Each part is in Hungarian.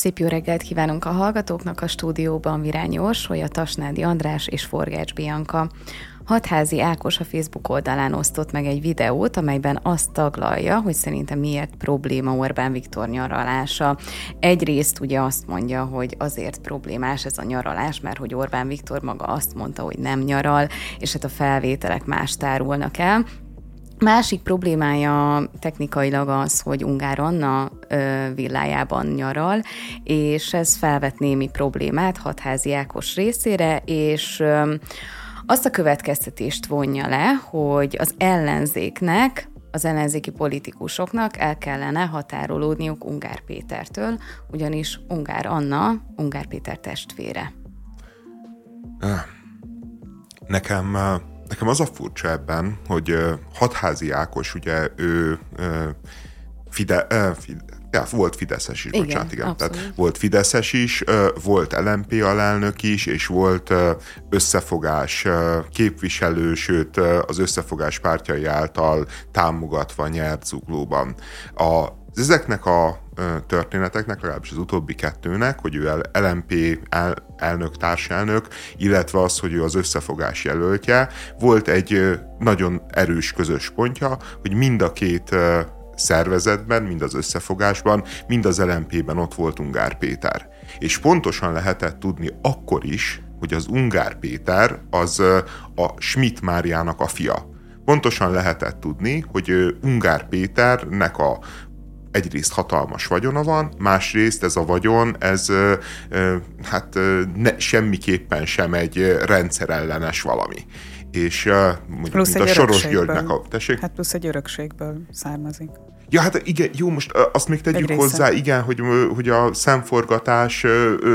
Szép jó reggelt kívánunk a hallgatóknak a stúdióban Virányi Orsolya, Tasnádi András és Forgács Bianka. Hatházi Ákos a Facebook oldalán osztott meg egy videót, amelyben azt taglalja, hogy szerintem miért probléma Orbán Viktor nyaralása. Egyrészt ugye azt mondja, hogy azért problémás ez a nyaralás, mert hogy Orbán Viktor maga azt mondta, hogy nem nyaral, és hát a felvételek más tárulnak el. Másik problémája technikailag az, hogy Ungár Anna villájában nyaral, és ez felvet némi problémát hatházi Ákos részére, és azt a következtetést vonja le, hogy az ellenzéknek, az ellenzéki politikusoknak el kellene határolódniuk Ungár Pétertől, ugyanis Ungár Anna, Ungár Péter testvére. Nekem, nekem az a furcsa ebben, hogy Hatházi Ákos, ugye ő Fide, Fide, Ja, volt Fideszes is, igen, bocsánat, igen. Tehát volt Fideszes is, volt LMP alelnök is, és volt összefogás képviselő, sőt az összefogás pártjai által támogatva nyert zuglóban. A, ezeknek a történeteknek, legalábbis az utóbbi kettőnek, hogy ő LMP el, elnök, társelnök, illetve az, hogy ő az összefogás jelöltje, volt egy nagyon erős közös pontja, hogy mind a két szervezetben, mind az összefogásban, mind az LMP-ben ott volt Ungár Péter. És pontosan lehetett tudni akkor is, hogy az Ungár Péter az a Schmidt Máriának a fia. Pontosan lehetett tudni, hogy Ungár Péternek a egyrészt hatalmas vagyona van, másrészt ez a vagyon, ez hát ne, semmiképpen sem egy rendszerellenes valami és mondjuk, plusz mint a Soros Györgynek a... Tessék? Hát plusz egy örökségből származik. Ja, hát igen, jó, most azt még tegyük hozzá, igen, hogy, hogy a szemforgatás,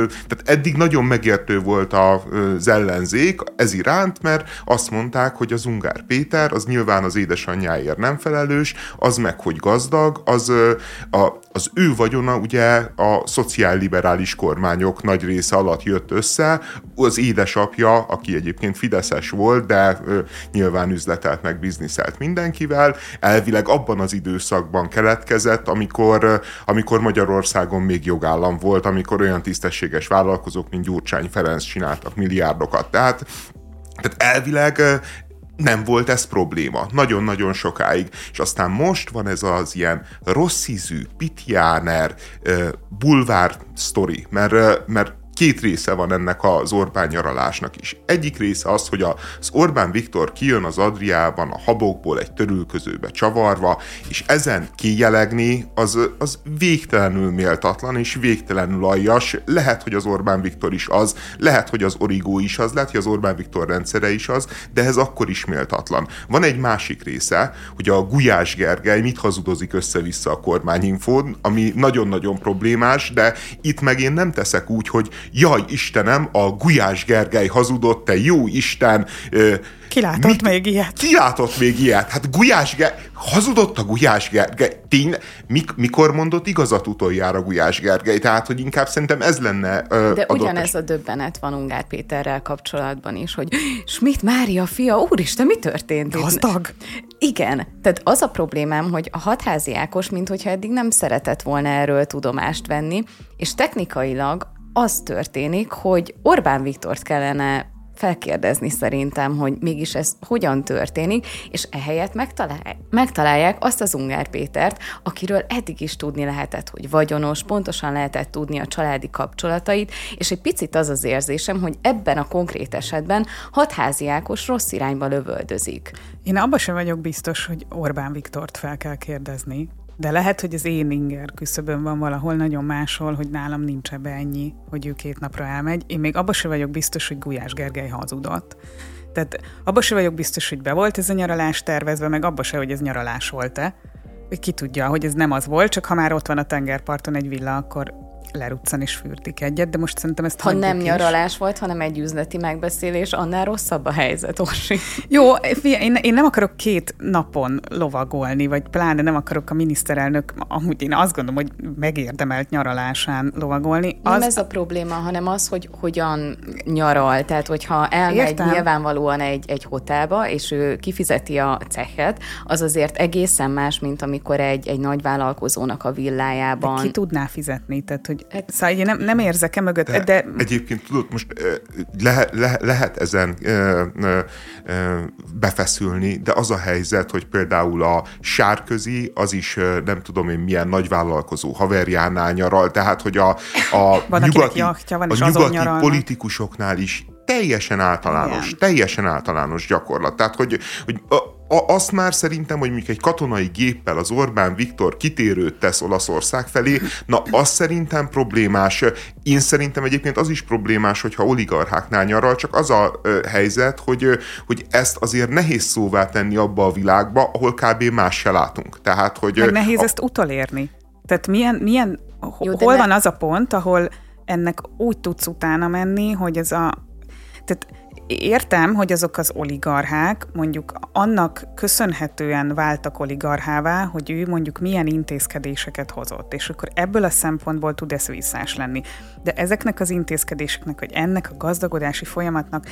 tehát eddig nagyon megértő volt az ellenzék ez iránt, mert azt mondták, hogy az Ungár Péter, az nyilván az édesanyjáért nem felelős, az meg, hogy gazdag, az, a, az ő vagyona ugye a szociálliberális kormányok nagy része alatt jött össze, az édesapja, aki egyébként Fideszes volt, de nyilván üzletelt meg bizniszelt mindenkivel, elvileg abban az időszakban olyan keletkezett, amikor, amikor Magyarországon még jogállam volt, amikor olyan tisztességes vállalkozók, mint Gyurcsány Ferenc csináltak milliárdokat. Tehát, tehát elvileg nem volt ez probléma. Nagyon-nagyon sokáig. És aztán most van ez az ilyen rossz ízű, pitjáner, bulvár sztori, mert, mert két része van ennek az Orbán nyaralásnak is. Egyik része az, hogy az Orbán Viktor kijön az Adriában a habokból egy törülközőbe csavarva, és ezen kijelegni az, az végtelenül méltatlan és végtelenül aljas. Lehet, hogy az Orbán Viktor is az, lehet, hogy az Origó is az, lehet, hogy az Orbán Viktor rendszere is az, de ez akkor is méltatlan. Van egy másik része, hogy a Gulyás Gergely mit hazudozik össze-vissza a kormányinfón, ami nagyon-nagyon problémás, de itt meg én nem teszek úgy, hogy jaj Istenem, a Gulyás Gergely hazudott, te jó Isten. Ki látott mit, még ilyet? Ki látott még ilyet? Hát Gulyás Gergely, hazudott a Gulyás Gergely. Tény, mik, mikor mondott igazat utoljára Gulyás Gergely? Tehát, hogy inkább szerintem ez lenne uh, De ugyanez a döbbenet van Ungár Péterrel kapcsolatban is, hogy Schmidt Mária fia, úristen, mi történt? Gazdag? Igen, tehát az a problémám, hogy a hatházi Ákos, mintha eddig nem szeretett volna erről tudomást venni, és technikailag az történik, hogy Orbán Viktort kellene felkérdezni szerintem, hogy mégis ez hogyan történik, és ehelyett megtalálják, megtalálják azt az Ungár Pétert, akiről eddig is tudni lehetett, hogy vagyonos, pontosan lehetett tudni a családi kapcsolatait, és egy picit az az érzésem, hogy ebben a konkrét esetben hatházi Ákos rossz irányba lövöldözik. Én abban sem vagyok biztos, hogy Orbán Viktort fel kell kérdezni, de lehet, hogy az én inger küszöbön van valahol nagyon máshol, hogy nálam nincs ebbe ennyi, hogy ő két napra elmegy. Én még abban sem vagyok biztos, hogy Gulyás Gergely hazudott. Tehát abban sem vagyok biztos, hogy be volt ez a nyaralás tervezve, meg abban sem, hogy ez nyaralás volt-e. Ki tudja, hogy ez nem az volt, csak ha már ott van a tengerparton egy villa, akkor leruccan és fürdik egyet, de most szerintem ezt Ha nem is. nyaralás volt, hanem egy üzleti megbeszélés, annál rosszabb a helyzet, Orsi. Jó, én, én nem akarok két napon lovagolni, vagy pláne nem akarok a miniszterelnök, amúgy én azt gondolom, hogy megérdemelt nyaralásán lovagolni. Az... Nem ez a probléma, hanem az, hogy hogyan nyaral. Tehát, hogyha elmegy Értem. nyilvánvalóan egy, egy hotelba, és ő kifizeti a cechet, az azért egészen más, mint amikor egy, egy nagy vállalkozónak a villájában. De ki tudná fizetni? Tehát, hogy hát, szóval én nem, nem érzek-e mögött, de, de... Egyébként tudod, most le, le, lehet ezen ö, ö, befeszülni, de az a helyzet, hogy például a sárközi, az is nem tudom én milyen nagyvállalkozó haverjánál nyaral, tehát hogy a, a van, nyugati, jachtja, van, a nyugati politikusoknál is teljesen általános, Igen. teljesen általános gyakorlat. Tehát, hogy, hogy a, azt már szerintem, hogy mondjuk egy katonai géppel az Orbán Viktor kitérőt tesz Olaszország felé, na az szerintem problémás. Én szerintem egyébként az is problémás, hogyha oligarcháknál nyaral, csak az a ö, helyzet, hogy, hogy ezt azért nehéz szóvá tenni abba a világba, ahol kb. más se látunk. Tehát, hogy... Meg nehéz a... ezt utolérni. Tehát milyen, milyen Jó, hol ne... van az a pont, ahol ennek úgy tudsz utána menni, hogy ez a tehát értem, hogy azok az oligarchák mondjuk annak köszönhetően váltak oligarchává, hogy ő mondjuk milyen intézkedéseket hozott, és akkor ebből a szempontból tud ez visszás lenni. De ezeknek az intézkedéseknek, vagy ennek a gazdagodási folyamatnak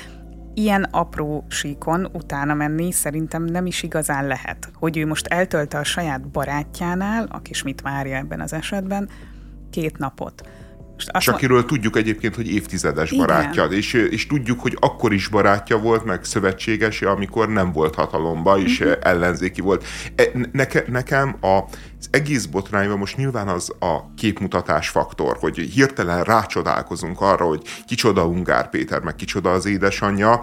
ilyen apró síkon utána menni szerintem nem is igazán lehet. Hogy ő most eltölte a saját barátjánál, a kis mit Mária ebben az esetben, két napot azt akiről tudjuk egyébként, hogy évtizedes Igen. barátja, és, és tudjuk, hogy akkor is barátja volt, meg szövetségese, amikor nem volt hatalomba, és uh-huh. ellenzéki volt. E, neke, nekem a, az egész botrányban most nyilván az a képmutatás faktor, hogy hirtelen rácsodálkozunk arra, hogy kicsoda Ungár Péter, meg kicsoda az édesanyja,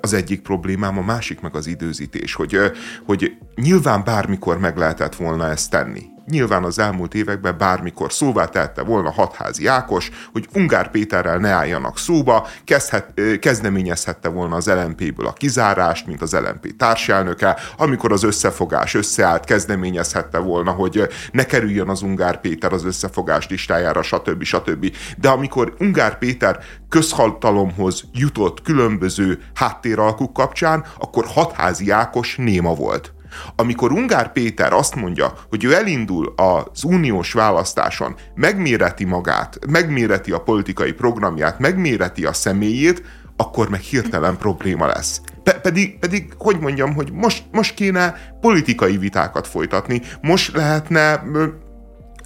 az egyik problémám, a másik meg az időzítés, hogy, hogy nyilván bármikor meg lehetett volna ezt tenni nyilván az elmúlt években bármikor szóvá tette volna hatházi Ákos, hogy Ungár Péterrel ne álljanak szóba, kezdhet, kezdeményezhette volna az LMP-ből a kizárást, mint az LMP társelnöke, amikor az összefogás összeállt, kezdeményezhette volna, hogy ne kerüljön az Ungár Péter az összefogás listájára, stb. stb. De amikor Ungár Péter közhatalomhoz jutott különböző háttéralkuk kapcsán, akkor hatházi Ákos néma volt. Amikor Ungár Péter azt mondja, hogy ő elindul az uniós választáson, megméreti magát, megméreti a politikai programját, megméreti a személyét, akkor meg hirtelen probléma lesz. Pe- pedig, pedig, hogy mondjam, hogy most, most kéne politikai vitákat folytatni, most lehetne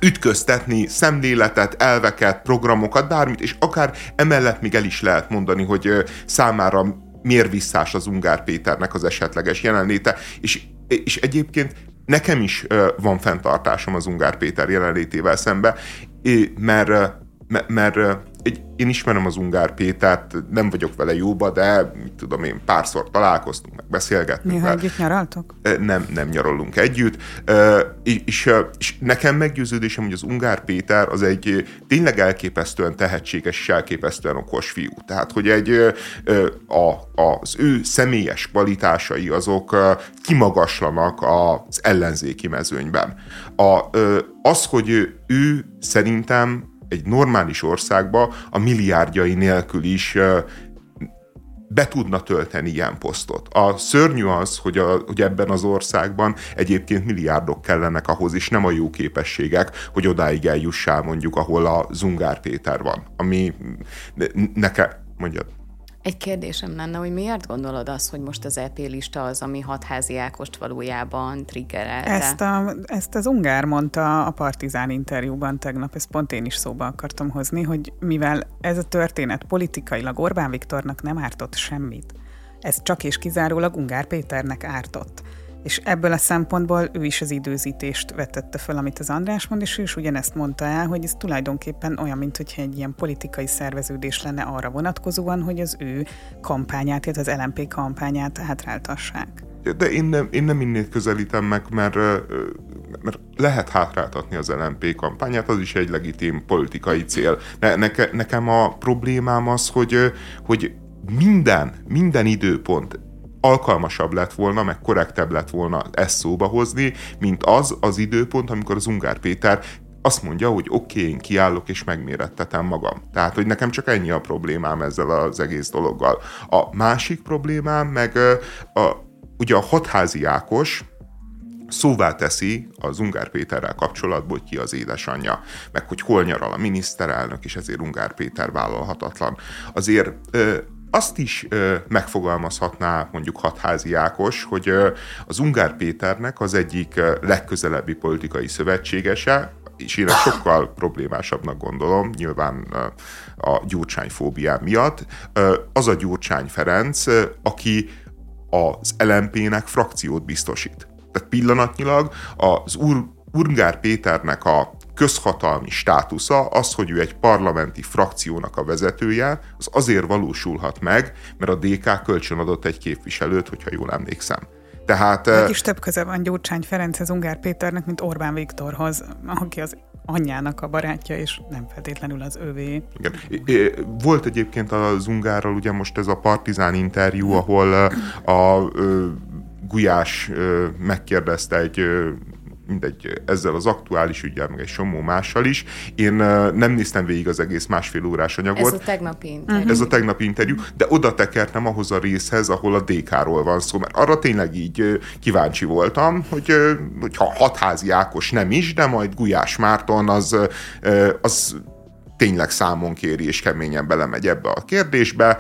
ütköztetni szemléletet, elveket, programokat, bármit, és akár emellett még el is lehet mondani, hogy számára miért visszás az Ungár Péternek az esetleges jelenléte, és és egyébként nekem is van fenntartásom az Ungár Péter jelenlétével szembe, mert, mert, mert egy, én ismerem az Ungár Pétert, nem vagyok vele jóba, de mit tudom én, párszor találkoztunk, meg beszélgettünk. Néha együtt nyaraltok? Nem, nem nyaralunk együtt. És, és nekem meggyőződésem, hogy az Ungár Péter az egy tényleg elképesztően tehetséges és elképesztően okos fiú. Tehát, hogy egy a, az ő személyes kvalitásai azok kimagaslanak az ellenzéki mezőnyben. A, az, hogy ő szerintem egy normális országba a milliárdjai nélkül is be tudna tölteni ilyen posztot. A szörnyű az, hogy, a, hogy ebben az országban egyébként milliárdok kellenek ahhoz, és nem a jó képességek, hogy odáig eljussál mondjuk, ahol a Zungár Péter van. Ami nekem, mondjad. Egy kérdésem lenne, hogy miért gondolod azt, hogy most az EP lista az, ami hatházi Ákost valójában triggerelte? Ezt, a, ezt az Ungár mondta a Partizán interjúban tegnap, ezt pont én is szóba akartam hozni, hogy mivel ez a történet politikailag Orbán Viktornak nem ártott semmit, ez csak és kizárólag Ungár Péternek ártott. És ebből a szempontból ő is az időzítést vetette fel, amit az András mond, és ő is ugyanezt mondta el, hogy ez tulajdonképpen olyan, mint hogyha egy ilyen politikai szerveződés lenne arra vonatkozóan, hogy az ő kampányát, illetve az LMP kampányát hátráltassák. De én nem, én nem innét közelítem meg, mert, mert lehet hátráltatni az LMP kampányát, az is egy legitim politikai cél. Ne, neke, nekem a problémám az, hogy, hogy minden, minden időpont alkalmasabb lett volna, meg korrektebb lett volna ezt szóba hozni, mint az az időpont, amikor az Ungár Péter azt mondja, hogy oké, okay, én kiállok és megmérettetem magam. Tehát, hogy nekem csak ennyi a problémám ezzel az egész dologgal. A másik problémám meg a, ugye a hatházi Ákos, szóvá teszi az Ungár Péterrel kapcsolatban, hogy ki az édesanyja, meg hogy hol nyaral a miniszterelnök, és ezért Ungár Péter vállalhatatlan. Azért azt is ö, megfogalmazhatná mondjuk hatházi Ákos, hogy ö, az Ungár Péternek az egyik ö, legközelebbi politikai szövetségese, és én sokkal problémásabbnak gondolom, nyilván a gyurcsányfóbiám miatt, az a Gyurcsány Ferenc, aki az LMP-nek frakciót biztosít. Tehát pillanatnyilag az Ur- Urgár Péternek a közhatalmi státusza, az, hogy ő egy parlamenti frakciónak a vezetője, az azért valósulhat meg, mert a DK kölcsönadott egy képviselőt, hogyha jól emlékszem. Tehát, Meg is több köze van Gyurcsány Ferenchez, Ungár Péternek, mint Orbán Viktorhoz, aki az anyjának a barátja, és nem feltétlenül az övé. Igen. Volt egyébként az Ungárral ugye most ez a partizán interjú, ahol a, a Gulyás megkérdezte egy mindegy, ezzel az aktuális ügyel, meg egy somó mással is. Én nem néztem végig az egész másfél órás anyagot. Ez a tegnapi interjú. Ez a tegnapi interjú, de oda tekertem ahhoz a részhez, ahol a DK-ról van szó, mert arra tényleg így kíváncsi voltam, hogy hogyha hatházi Ákos nem is, de majd Gulyás Márton az, az tényleg számon kéri és keményen belemegy ebbe a kérdésbe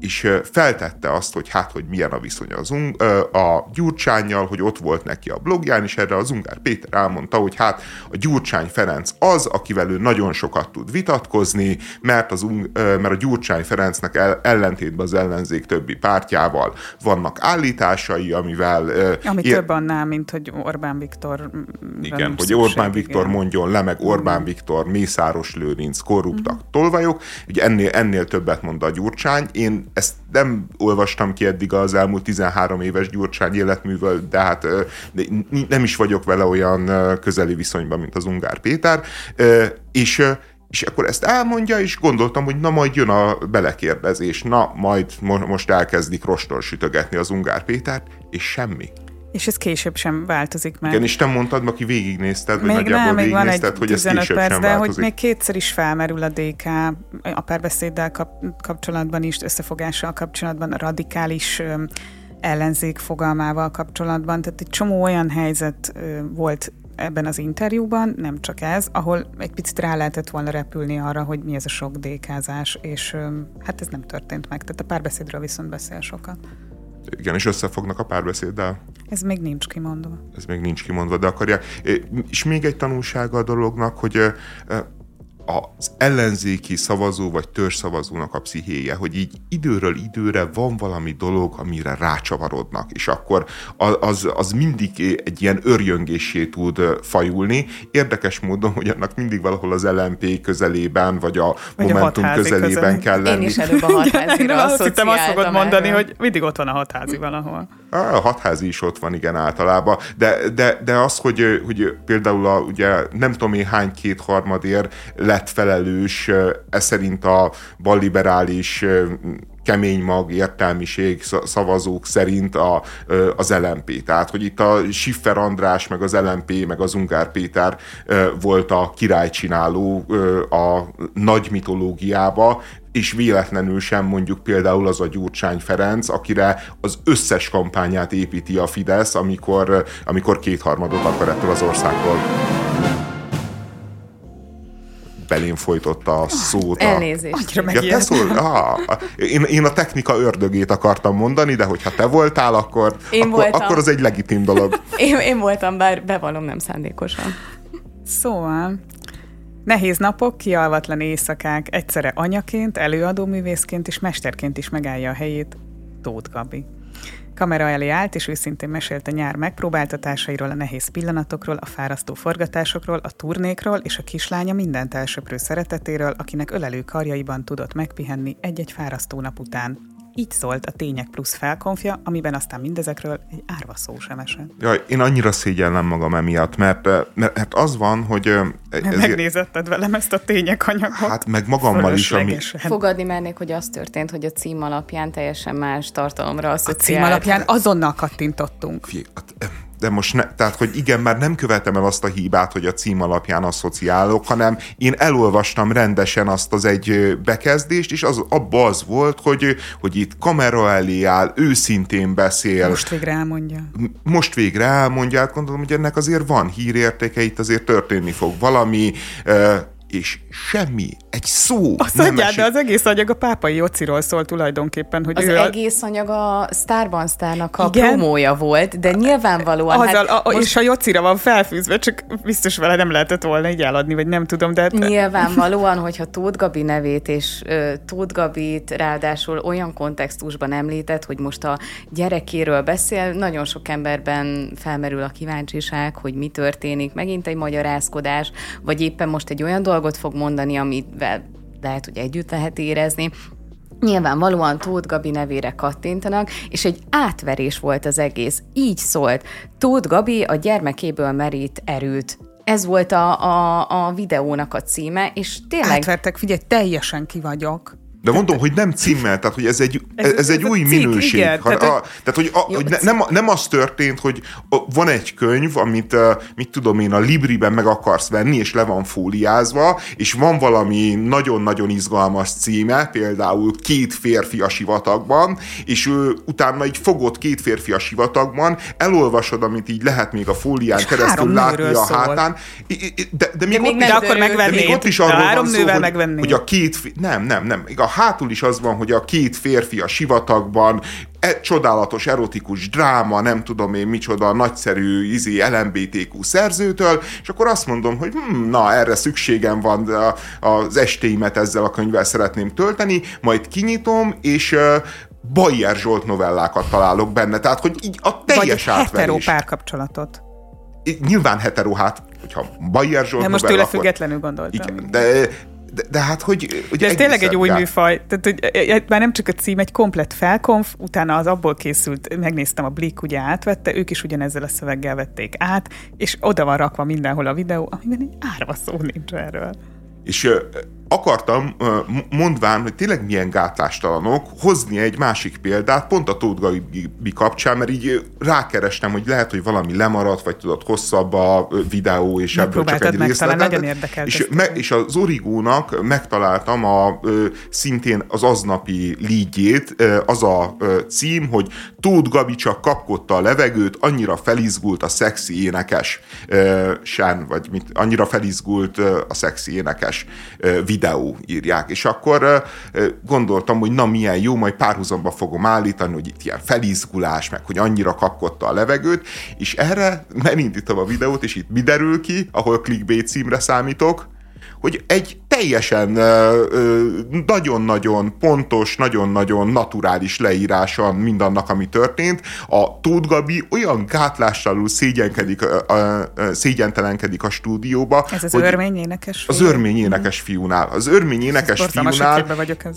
és feltette azt, hogy hát, hogy milyen a viszony az un- a Gyurcsányjal, hogy ott volt neki a blogján, és erre az Ungár Péter elmondta, hogy hát a Gyurcsány Ferenc az, akivel ő nagyon sokat tud vitatkozni, mert, az, mert a Gyurcsány Ferencnek el, ellentétben az ellenzék többi pártjával vannak állításai, amivel... Ami ér... több annál, mint hogy Orbán Viktor... Igen, hogy Orbán Viktor igen. mondjon le, meg Orbán mm. Viktor, Mészáros Lőrinc, korruptak, mm. tolvajok. Ugye ennél, ennél többet mond a Gyurcsány. Én ezt nem olvastam ki eddig az elmúlt 13 éves Gyurcsány életművel, de hát nem is vagyok vele olyan közeli viszonyban, mint az Ungár Péter, és és akkor ezt elmondja, és gondoltam, hogy na majd jön a belekérdezés, na majd most elkezdik rostor sütögetni az Ungár Pétert, és semmi. És ez később sem változik meg. Igen, és te mondtad, aki végignézted, vagy még nagyjából nem, még van egy hogy ez később perc, sem de változik. hogy még kétszer is felmerül a DK a párbeszéddel kap- kapcsolatban is, összefogással kapcsolatban, a radikális ellenzék fogalmával kapcsolatban. Tehát egy csomó olyan helyzet volt ebben az interjúban, nem csak ez, ahol egy picit rá lehetett volna repülni arra, hogy mi ez a sok dékázás, és hát ez nem történt meg. Tehát a párbeszédről viszont beszél sokat. Igen, és összefognak a párbeszéddel. Ez még nincs kimondva. Ez még nincs kimondva, de akarják. És még egy tanulsága a dolognak, hogy az ellenzéki szavazó vagy törzszavazónak a pszichéje, hogy így időről időre van valami dolog, amire rácsavarodnak, és akkor az, az mindig egy ilyen örjöngésé tud fajulni. Érdekes módon, hogy annak mindig valahol az LMP közelében, vagy a vagy Momentum a közelében közelében kell lenni. Én is előbb a hatházira Azt hittem azt fogod mondani, hogy mindig ott van a hatházi valahol. A hatházi is ott van, igen, általában. De, de, de az, hogy, hogy például a, ugye nem tudom én hány kétharmadér lett felelős, ez szerint a balliberális kemény mag, értelmiség szavazók szerint a, az LMP. Tehát, hogy itt a Schiffer András, meg az LMP, meg az Ungár Péter volt a királycsináló a nagy mitológiába, és véletlenül sem mondjuk például az a Gyurcsány Ferenc, akire az összes kampányát építi a Fidesz, amikor, amikor kétharmadot akar ettől az országból belém folytotta a szót. Elnézést. A... Ja, te szól? Ah, én, én a technika ördögét akartam mondani, de hogyha te voltál, akkor, én akkor, akkor az egy legitim dolog. én, én voltam, bár bevallom nem szándékosan. Szóval, Nehéz napok, kialvatlan éjszakák, egyszerre anyaként, előadóművészként és mesterként is megállja a helyét Tóth Gabi. Kamera elé állt, és őszintén mesélt a nyár megpróbáltatásairól, a nehéz pillanatokról, a fárasztó forgatásokról, a turnékról és a kislánya mindent elsöprő szeretetéről, akinek ölelő karjaiban tudott megpihenni egy-egy fárasztó nap után. Így szólt a Tények Plusz felkonfja, amiben aztán mindezekről egy árva szó sem esett. Jaj, én annyira szégyellem magam emiatt, mert, mert hát az van, hogy... Ezért... Megnézetted velem ezt a tények anyagot? Hát meg magammal is, ami... Fogadni mernék, hogy az történt, hogy a cím alapján teljesen más tartalomra asszociált. A cím alapján azonnal kattintottunk. Fie, hát, de most ne, tehát, hogy igen, már nem követem el azt a hibát, hogy a cím alapján asszociálok, hanem én elolvastam rendesen azt az egy bekezdést, és az, abba az volt, hogy, hogy itt kamera elé áll, őszintén beszél. Most végre elmondja. Most végre elmondja, hát gondolom, hogy ennek azért van hírértéke, itt azért történni fog valami, és semmi, egy szó Azt nem mondjál, de az egész anyag a pápai Jociról szól tulajdonképpen. Hogy az ő egész a... anyag a Starban Starnak a Igen? promója volt, de nyilvánvalóan... Azzal, hát a, most... És a Jocira van felfűzve, csak biztos vele nem lehetett volna így eladni, vagy nem tudom, de... Hát... Nyilvánvalóan, hogyha Tóth Gabi nevét és uh, Tóth Gabit ráadásul olyan kontextusban említett, hogy most a gyerekéről beszél, nagyon sok emberben felmerül a kíváncsiság, hogy mi történik, megint egy magyarázkodás, vagy éppen most egy olyan dolgot fog mondani, amivel lehet, hogy együtt lehet érezni, Nyilvánvalóan Tóth Gabi nevére kattintanak, és egy átverés volt az egész. Így szólt. Tóth Gabi a gyermekéből merít erőt. Ez volt a, a, a videónak a címe, és tényleg... Átvertek, figyelj, teljesen ki. De mondom, hogy nem címmel, tehát hogy ez egy, ez, ez, ez egy új cikk, minőség. Igen, ha, tehát, a, tehát, hogy, a, jó, hogy ne, nem, nem az történt, hogy van egy könyv, amit, mit tudom én, a Libriben meg akarsz venni, és le van fóliázva, és van valami nagyon-nagyon izgalmas címe, például Két férfi a sivatagban, és ő utána így fogod két férfi a sivatagban, elolvasod, amit így lehet még a fólián és keresztül látni a szól. hátán, de, de még, de ott, még, de akkor de még ott is arról van szó, hogy, hogy a két, nem, nem, nem, a hátul is az van, hogy a két férfi a sivatagban, e, csodálatos erotikus dráma, nem tudom én micsoda, nagyszerű izé LMBTQ szerzőtől, és akkor azt mondom, hogy hm, na, erre szükségem van, de az estéimet ezzel a könyvvel szeretném tölteni, majd kinyitom, és Bayer Zsolt novellákat találok benne, tehát hogy így a teljes Vagy átverés. hetero párkapcsolatot. Nyilván hetero, hát, hogyha Bayer Zsolt De most novella, tőle függetlenül gondoltam. Igen, de de, de hát, hogy... hogy de ez tényleg egy új műfaj. Tehát, hogy e, e, már nem csak a cím, egy komplet felkonf, utána az abból készült, megnéztem, a Blick ugye átvette, ők is ugyanezzel a szöveggel vették át, és oda van rakva mindenhol a videó, amiben egy árva szó nincs erről. És akartam, mondván, hogy tényleg milyen gátlástalanok, hozni egy másik példát, pont a Tóth Gabi kapcsán, mert így rákerestem, hogy lehet, hogy valami lemaradt, vagy tudod, hosszabb a videó, és ebből csak egy részlet. Nagyon érdekelt. És, me, és az Origónak megtaláltam a szintén az aznapi lígyét, az a cím, hogy Tóth Gabi csak kapkodta a levegőt, annyira felizgult a szexi énekes sen, vagy mit, annyira felizgult a szexi énekes videó írják, és akkor gondoltam, hogy na milyen jó, majd párhuzamba fogom állítani, hogy itt ilyen felizgulás, meg hogy annyira kapkodta a levegőt, és erre elindítom a videót, és itt mi derül ki, ahol clickbait címre számítok, hogy egy teljesen nagyon-nagyon pontos, nagyon-nagyon naturális leírása mindannak, ami történt. A Tóth Gabi olyan gátlástalanul szégyenkedik, szégyentelenkedik a stúdióba. Ez az örmény énekes fiú? Az örmény énekes fiúnál. Az örmény énekes fiúnál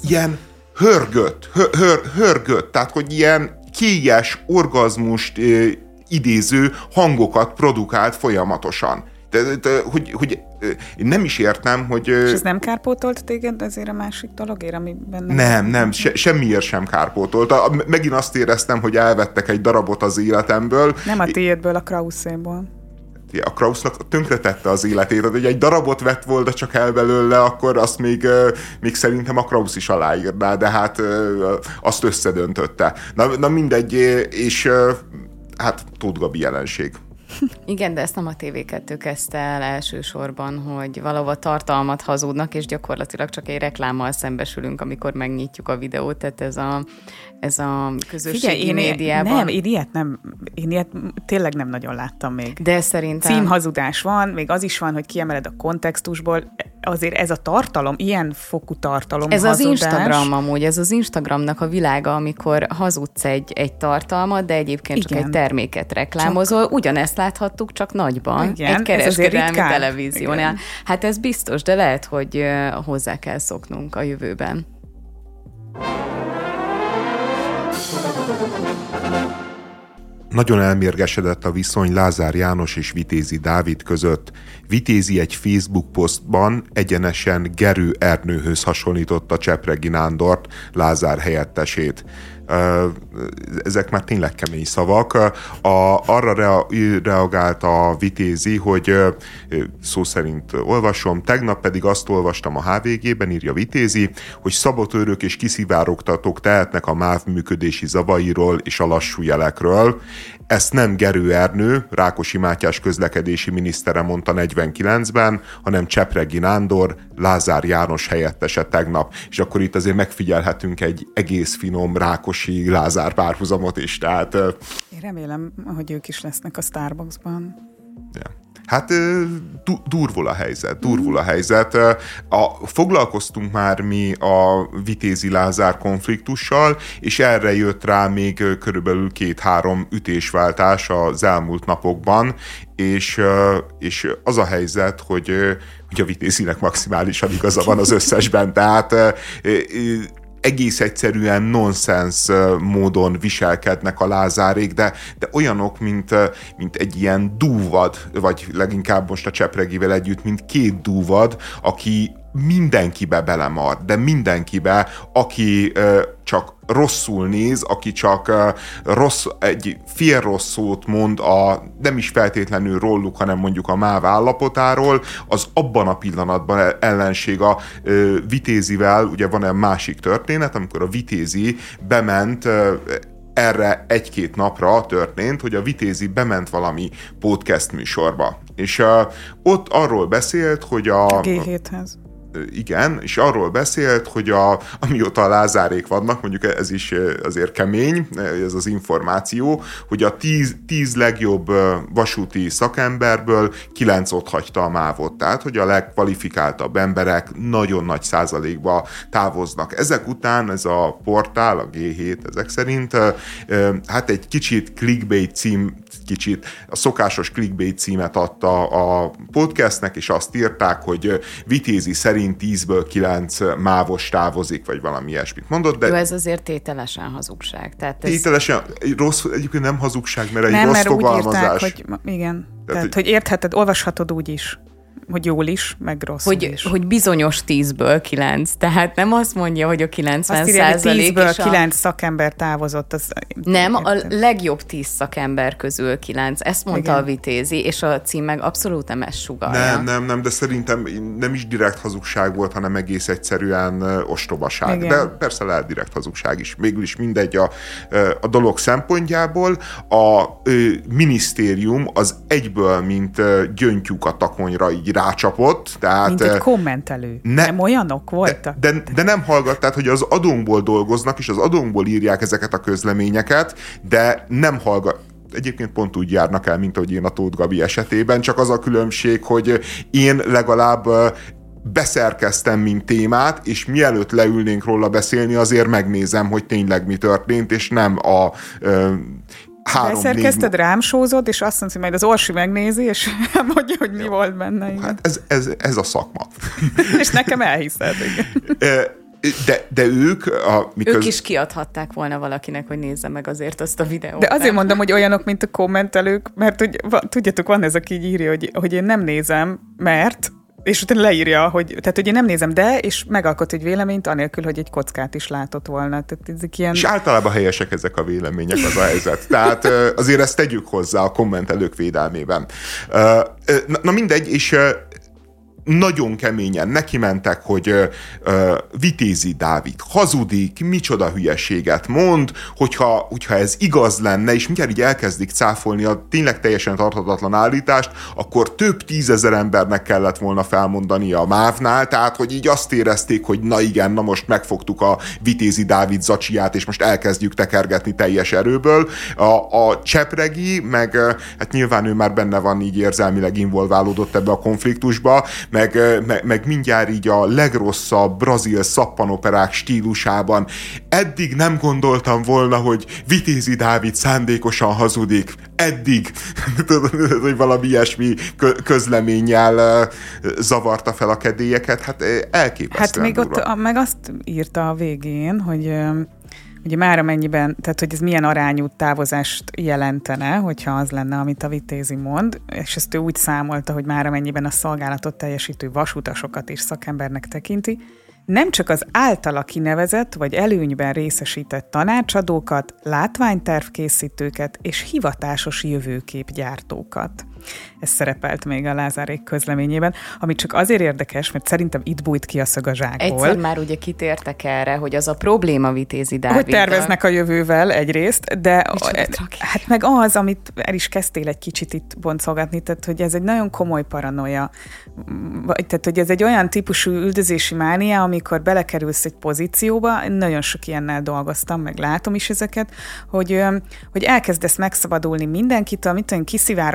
ilyen hörgött, hör, hör, hörgött, tehát hogy ilyen kélyes, orgazmust idéző hangokat produkált folyamatosan. De, de, hogy, hogy én nem is értem, hogy... És ez nem kárpótolt téged ezért a másik dologért, ami benne... Nem, nem, se, semmiért sem kárpótolt. Megint azt éreztem, hogy elvettek egy darabot az életemből. Nem a tiédből, a Krauszéból a Krausznak tönkretette az életét, hogy egy darabot vett volna csak el belőle, akkor azt még, még szerintem a Krausz is aláírná, de hát azt összedöntötte. Na, na mindegy, és hát Tóth Gabi jelenség. Igen, de ezt nem a TV2 kezdte el elsősorban, hogy valahova tartalmat hazudnak, és gyakorlatilag csak egy reklámmal szembesülünk, amikor megnyitjuk a videót, tehát ez a, ez a közösségi Figyelj, én médiában. Nem, én ilyet nem, én ilyet tényleg nem nagyon láttam még. De szerintem... Címhazudás van, még az is van, hogy kiemeled a kontextusból, azért ez a tartalom, ilyen fokú tartalom Ez hazudás. az Instagram amúgy, ez az Instagramnak a világa, amikor hazudsz egy, egy tartalmat, de egyébként Igen. csak egy terméket reklámozol. Csak... Ugyanezt láthattuk, csak nagyban. Igen, egy kereskedelmi televíziónál. Igen. Hát ez biztos, de lehet, hogy hozzá kell szoknunk a jövőben. Nagyon elmérgesedett a viszony Lázár János és Vitézi Dávid között. Vitézi egy Facebook posztban egyenesen Gerő Ernőhöz hasonlította Csepregi Nándort, Lázár helyettesét. Ezek már tényleg kemény szavak. A, arra rea, reagált a Vitézi, hogy szó szerint olvasom, tegnap pedig azt olvastam a HVG-ben, írja Vitézi, hogy szabotőrök és kiszivárogtatók tehetnek a MÁV működési zavairól és a lassú jelekről. Ezt nem Gerő Ernő, Rákosi Mátyás közlekedési minisztere mondta 49-ben, hanem Csepregi Nándor, Lázár János helyettese tegnap. És akkor itt azért megfigyelhetünk egy egész finom Rákosi Lázár párhuzamot is. Tehát, Én remélem, hogy ők is lesznek a Starbucksban. Ja. Hát durvul a helyzet, durvul a helyzet. A, foglalkoztunk már mi a Vitézi Lázár konfliktussal, és erre jött rá még körülbelül két-három ütésváltás az elmúlt napokban, és, és az a helyzet, hogy, hogy a Vitézinek maximálisan igaza van az összesben, tehát egész egyszerűen nonsens módon viselkednek a lázárék, de, de olyanok, mint, mint egy ilyen dúvad, vagy leginkább most a Csepregivel együtt, mint két dúvad, aki mindenkibe belemar, de mindenkibe, aki ö, csak rosszul néz, aki csak ö, rossz, egy fél rossz szót mond a, nem is feltétlenül róluk, hanem mondjuk a máv állapotáról, az abban a pillanatban ellenség a ö, Vitézivel, ugye van egy másik történet, amikor a Vitézi bement ö, erre egy-két napra történt, hogy a Vitézi bement valami podcast műsorba. És uh, ott arról beszélt, hogy a... a G7-hez igen, és arról beszélt, hogy a, amióta a lázárék vannak, mondjuk ez is azért kemény, ez az információ, hogy a tíz, tíz legjobb vasúti szakemberből kilenc ott hagyta a mávot. Tehát, hogy a legkvalifikáltabb emberek nagyon nagy százalékba távoznak. Ezek után ez a portál, a G7 ezek szerint, hát egy kicsit clickbait cím, kicsit a szokásos clickbait címet adta a podcastnek, és azt írták, hogy Vitézi szerint 10-ből 9 mávos távozik, vagy valami ilyesmit mondott. De Jó, ez azért tételesen hazugság. Tehát ez... Tételesen, rossz, egyébként nem hazugság, mert egy nem, rossz mert fogalmazás. Úgy írták, hogy igen. Tehát, Tehát hogy értheted, olvashatod úgy is hogy jól is, meg rossz hogy, is. Hogy bizonyos tízből kilenc, tehát nem azt mondja, hogy a 90 azt írja, százalék tízből kilenc a... szakember távozott. Az... Nem, a legjobb tíz szakember közül kilenc, ezt mondta Igen. a Vitézi, és a cím meg abszolút nem ezt sugalja. Nem, nem, nem, de szerintem nem is direkt hazugság volt, hanem egész egyszerűen ostobaság. Igen. De persze lehet direkt hazugság is. Végül is mindegy a, a dolog szempontjából. A minisztérium az egyből, mint gyöngytyúk a takonyra így rácsapott. Tehát, Mint egy kommentelő. Ne, nem olyanok voltak? De, de, de nem hallgat, tehát hogy az adónkból dolgoznak, és az adónkból írják ezeket a közleményeket, de nem hallgat, egyébként pont úgy járnak el, mint ahogy én a Tóth Gabi esetében, csak az a különbség, hogy én legalább beszerkeztem, mint témát, és mielőtt leülnénk róla beszélni, azért megnézem, hogy tényleg mi történt, és nem a három Beszerkezted, rám sózod, és azt mondja, hogy majd az Orsi megnézi, és mondja, hogy mi ja. volt benne. Igen. Hát ez, ez, ez a szakma. és nekem elhiszed, igen. De, de ők... A, miköz... Ők is kiadhatták volna valakinek, hogy nézze meg azért azt a videót. De azért nem? mondom, hogy olyanok, mint a kommentelők, mert hogy, tudjátok, van ez, aki így írja, hogy, hogy én nem nézem, mert és utána leírja, hogy, tehát hogy nem nézem, de, és megalkot egy véleményt, anélkül, hogy egy kockát is látott volna. Tehát ezek ilyen... És általában helyesek ezek a vélemények, az a helyzet. Tehát azért ezt tegyük hozzá a kommentelők védelmében. Na mindegy, és nagyon keményen neki mentek, hogy ö, ö, Vitézi Dávid hazudik, micsoda hülyeséget mond, hogyha, hogyha ez igaz lenne, és mindjárt így elkezdik cáfolni a tényleg teljesen tarthatatlan állítást, akkor több tízezer embernek kellett volna felmondani a mávnál, tehát hogy így azt érezték, hogy na igen, na most megfogtuk a Vitézi Dávid zacsiát, és most elkezdjük tekergetni teljes erőből. A, a Csepregi, meg hát nyilván ő már benne van így érzelmileg involválódott ebbe a konfliktusba, meg, meg, meg mindjárt így a legrosszabb brazil szappanoperák stílusában. Eddig nem gondoltam volna, hogy Vitézi Dávid szándékosan hazudik. Eddig, hogy valami ilyesmi közleménnyel zavarta fel a kedélyeket, hát elképesztően Hát még durva. ott meg azt írta a végén, hogy Ugye már amennyiben, tehát hogy ez milyen arányú távozást jelentene, hogyha az lenne, amit a Vitézi mond, és ezt ő úgy számolta, hogy már amennyiben a szolgálatot teljesítő vasutasokat is szakembernek tekinti, nem csak az általa kinevezett vagy előnyben részesített tanácsadókat, látványtervkészítőket és hivatásos jövőképgyártókat. Ez szerepelt még a Lázárék közleményében, ami csak azért érdekes, mert szerintem itt bújt ki a szög a zsákból. Egyszer már ugye kitértek erre, hogy az a probléma Vitézi Dáviddal. Hogy terveznek a jövővel egyrészt, de hát meg az, amit el is kezdtél egy kicsit itt boncolgatni, tehát hogy ez egy nagyon komoly paranoia. Tehát, hogy ez egy olyan típusú üldözési mánia, amikor belekerülsz egy pozícióba, nagyon sok ilyennel dolgoztam, meg látom is ezeket, hogy, hogy elkezdesz megszabadulni mindenkitől, mit tudom,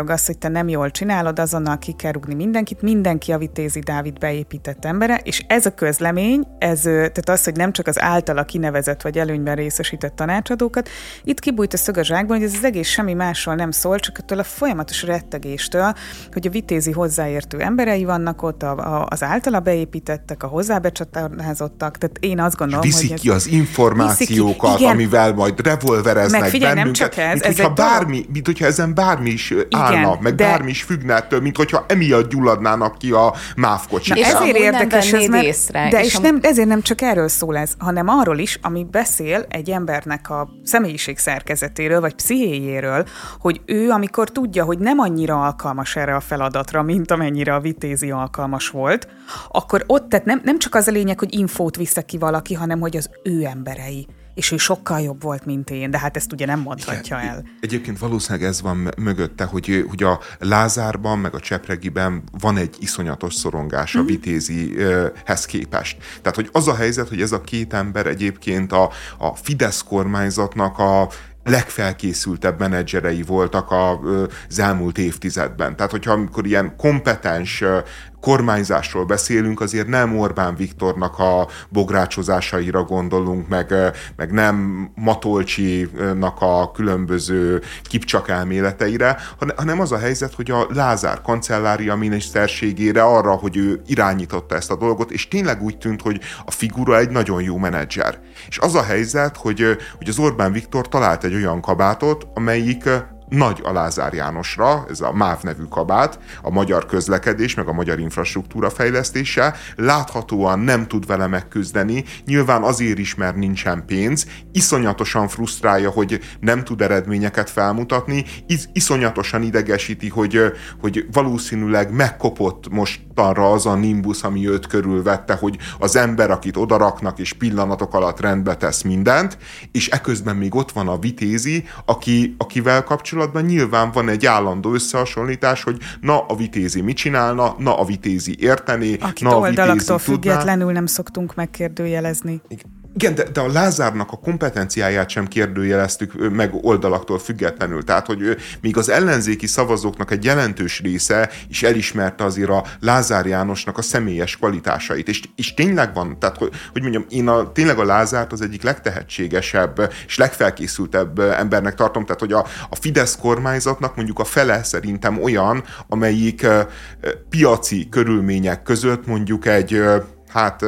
azt, hogy te nem jól csinálod, azonnal ki kell rúgni mindenkit, mindenki a Vitézi Dávid beépített embere, és ez a közlemény, ez, tehát az, hogy nem csak az általa kinevezett vagy előnyben részesített tanácsadókat, itt kibújt a szög a zsákban, hogy ez az egész semmi másról nem szól, csak attól a folyamatos rettegéstől, hogy a Vitézi hozzáértő emberei vannak ott, a, a, az általa beépítettek, a hozzábecsatornázottak, tehát én azt gondolom, viszik hogy... ki az információkat, ki, amivel majd revolvereznek meg figyelj, bennünket, nem csak ez, mint, ez hogyha bármi, mint hogyha ezen bármi is igen, állna, meg de... bármi is függne ettől, mint hogyha emiatt gyulladnának ki a MÁV kocsik. És ezért érdekes ez, mert, észre, de és, és nem, ezért nem csak erről szól ez, hanem arról is, ami beszél egy embernek a személyiség szerkezetéről, vagy pszichéjéről, hogy ő, amikor tudja, hogy nem annyira alkalmas erre a feladatra, mint amennyire a vitézi alkalmas volt, akkor ott, tehát nem, nem csak az a lényeg, hogy infót vissza ki valaki, hanem hogy az ő emberei és ő sokkal jobb volt, mint én, de hát ezt ugye nem mondhatja Igen. el. Egyébként valószínűleg ez van mögötte, hogy, hogy a Lázárban, meg a Csepregiben van egy iszonyatos szorongás a mm. Vitézihez képest. Tehát, hogy az a helyzet, hogy ez a két ember egyébként a, a Fidesz kormányzatnak a legfelkészültebb menedzserei voltak az elmúlt évtizedben. Tehát, hogyha amikor ilyen kompetens kormányzásról beszélünk, azért nem Orbán Viktornak a bográcsozásaira gondolunk, meg, meg nem Matolcsinak a különböző kipcsak elméleteire, hanem az a helyzet, hogy a Lázár kancellária miniszterségére arra, hogy ő irányította ezt a dolgot, és tényleg úgy tűnt, hogy a figura egy nagyon jó menedzser. És az a helyzet, hogy, hogy az Orbán Viktor talált egy olyan kabátot, amelyik nagy a Jánosra, ez a MÁV nevű kabát, a magyar közlekedés, meg a magyar infrastruktúra fejlesztése, láthatóan nem tud vele megküzdeni, nyilván azért is, mert nincsen pénz, iszonyatosan frusztrálja, hogy nem tud eredményeket felmutatni, iszonyatosan idegesíti, hogy, hogy valószínűleg megkopott mostanra az a nimbus, ami őt körülvette, hogy az ember, akit odaraknak és pillanatok alatt rendbe tesz mindent, és eközben még ott van a vitézi, aki, akivel kapcsolatban kapcsolatban nyilván van egy állandó összehasonlítás, hogy na a vitézi mit csinálna, na a vitézi érteni, Akit na a oldalaktól függetlenül nem szoktunk megkérdőjelezni. Igen. Igen, de, de a Lázárnak a kompetenciáját sem kérdőjeleztük meg oldalaktól függetlenül. Tehát, hogy még az ellenzéki szavazóknak egy jelentős része is elismerte azért a Lázár Jánosnak a személyes kvalitásait. És, és tényleg van, tehát, hogy, hogy mondjam, én a, tényleg a Lázárt az egyik legtehetségesebb és legfelkészültebb embernek tartom. Tehát, hogy a, a Fidesz kormányzatnak mondjuk a fele szerintem olyan, amelyik piaci körülmények között mondjuk egy hát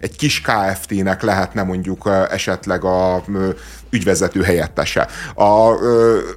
egy kis KFT-nek lehetne mondjuk esetleg a ügyvezető helyettese. A,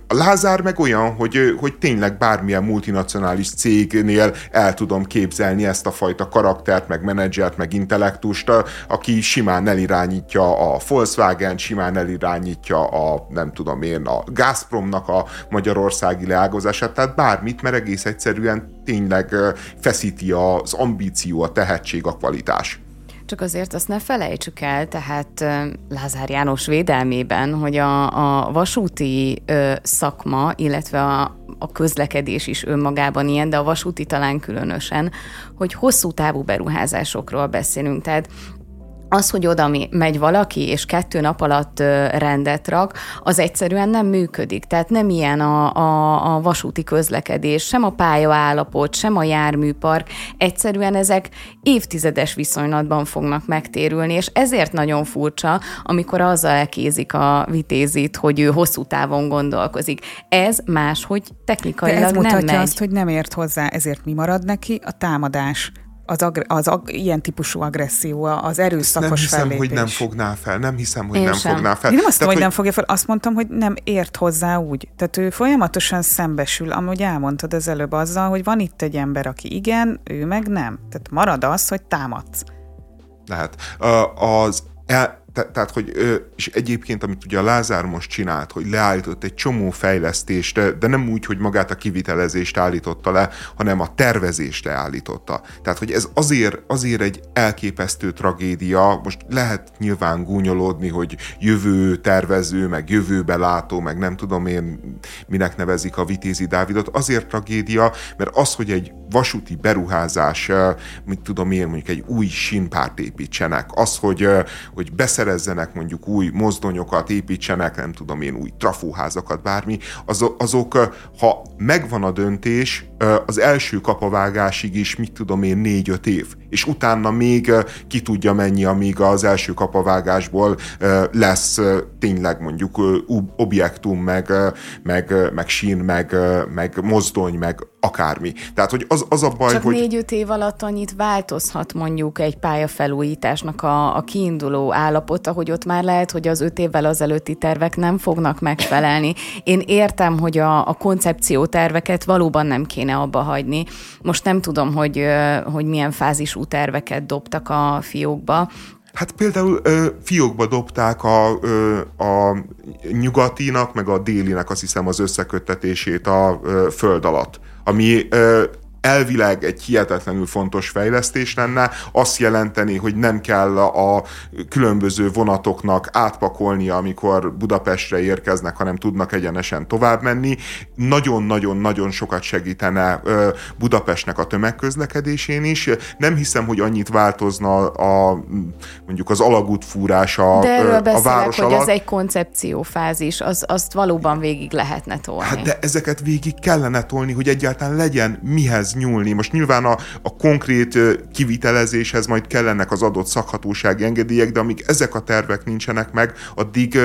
a Lázár meg olyan, hogy, hogy tényleg bármilyen multinacionális cégnél el tudom képzelni ezt a fajta karaktert, meg menedzsert, meg intellektust, aki simán elirányítja a Volkswagen, simán elirányítja a, nem tudom én, a Gazpromnak a magyarországi leágazását, tehát bármit, mert egész egyszerűen tényleg feszíti az ambíció, a tehetség, a kvalitás. Csak azért azt ne felejtsük el, tehát Lázár János védelmében, hogy a, a vasúti szakma, illetve a, a közlekedés is önmagában ilyen, de a vasúti talán különösen, hogy hosszú távú beruházásokról beszélünk. Tehát az, hogy oda megy valaki, és kettő nap alatt rendet rak, az egyszerűen nem működik. Tehát nem ilyen a, a, a vasúti közlekedés, sem a pályaállapot, sem a járműpark. Egyszerűen ezek évtizedes viszonylatban fognak megtérülni, és ezért nagyon furcsa, amikor azzal elkézik a vitézit, hogy ő hosszú távon gondolkozik. Ez máshogy technikailag De ez mutatja nem megy. azt, hogy nem ért hozzá, ezért mi marad neki? A támadás az, agre- az ag- ilyen típusú agresszió, az erőszakos Nem hiszem, fellépés. hogy nem fogná fel. Nem hiszem, hogy Én nem sem. fogná fel. Én nem azt mondtam, hogy, hogy nem fogja fel, azt mondtam, hogy nem ért hozzá úgy. Tehát ő folyamatosan szembesül, amúgy elmondtad az előbb azzal, hogy van itt egy ember, aki igen, ő meg nem. Tehát marad az, hogy támadsz. Lehet. Az el, te, tehát, hogy, és egyébként, amit ugye a Lázár most csinált, hogy leállított egy csomó fejlesztést, de nem úgy, hogy magát a kivitelezést állította le, hanem a tervezést leállította. Tehát, hogy ez azért, azért egy elképesztő tragédia, most lehet nyilván gúnyolódni, hogy jövő tervező, meg jövőbe látó, meg nem tudom én, minek nevezik a Vitézi Dávidot, azért tragédia, mert az, hogy egy vasúti beruházás, mit tudom én, mondjuk egy új sínpárt építsenek, az, hogy, hogy beszerezzenek mondjuk új mozdonyokat, építsenek, nem tudom én, új trafóházakat, bármi, azok, ha megvan a döntés, az első kapavágásig is, mit tudom én, négy-öt év, és utána még ki tudja mennyi, amíg az első kapavágásból lesz tényleg mondjuk objektum, meg, meg, meg sín, meg, meg mozdony, meg akármi. Tehát, hogy az, az a baj, Csak hogy... négy-öt év alatt annyit változhat mondjuk egy pályafelújításnak a, a kiinduló állapota, hogy ott már lehet, hogy az öt évvel az előtti tervek nem fognak megfelelni. Én értem, hogy a, a koncepció terveket valóban nem kéne abba hagyni. Most nem tudom, hogy, hogy milyen fázisú terveket dobtak a fiókba, Hát például ö, fiókba dobták a, ö, a nyugatinak, meg a délinek azt hiszem az összeköttetését a ö, föld alatt ami ö, elvileg egy hihetetlenül fontos fejlesztés lenne, azt jelenteni, hogy nem kell a különböző vonatoknak átpakolnia, amikor Budapestre érkeznek, hanem tudnak egyenesen tovább menni. Nagyon-nagyon-nagyon sokat segítene Budapestnek a tömegközlekedésén is. Nem hiszem, hogy annyit változna a, mondjuk az alagútfúrás a, De erről a város hogy alatt. ez egy koncepciófázis, az, azt valóban végig lehetne tolni. Hát de ezeket végig kellene tolni, hogy egyáltalán legyen mihez nyúlni. Most nyilván a, a konkrét kivitelezéshez majd kellenek az adott szakhatósági engedélyek, de amíg ezek a tervek nincsenek meg, addig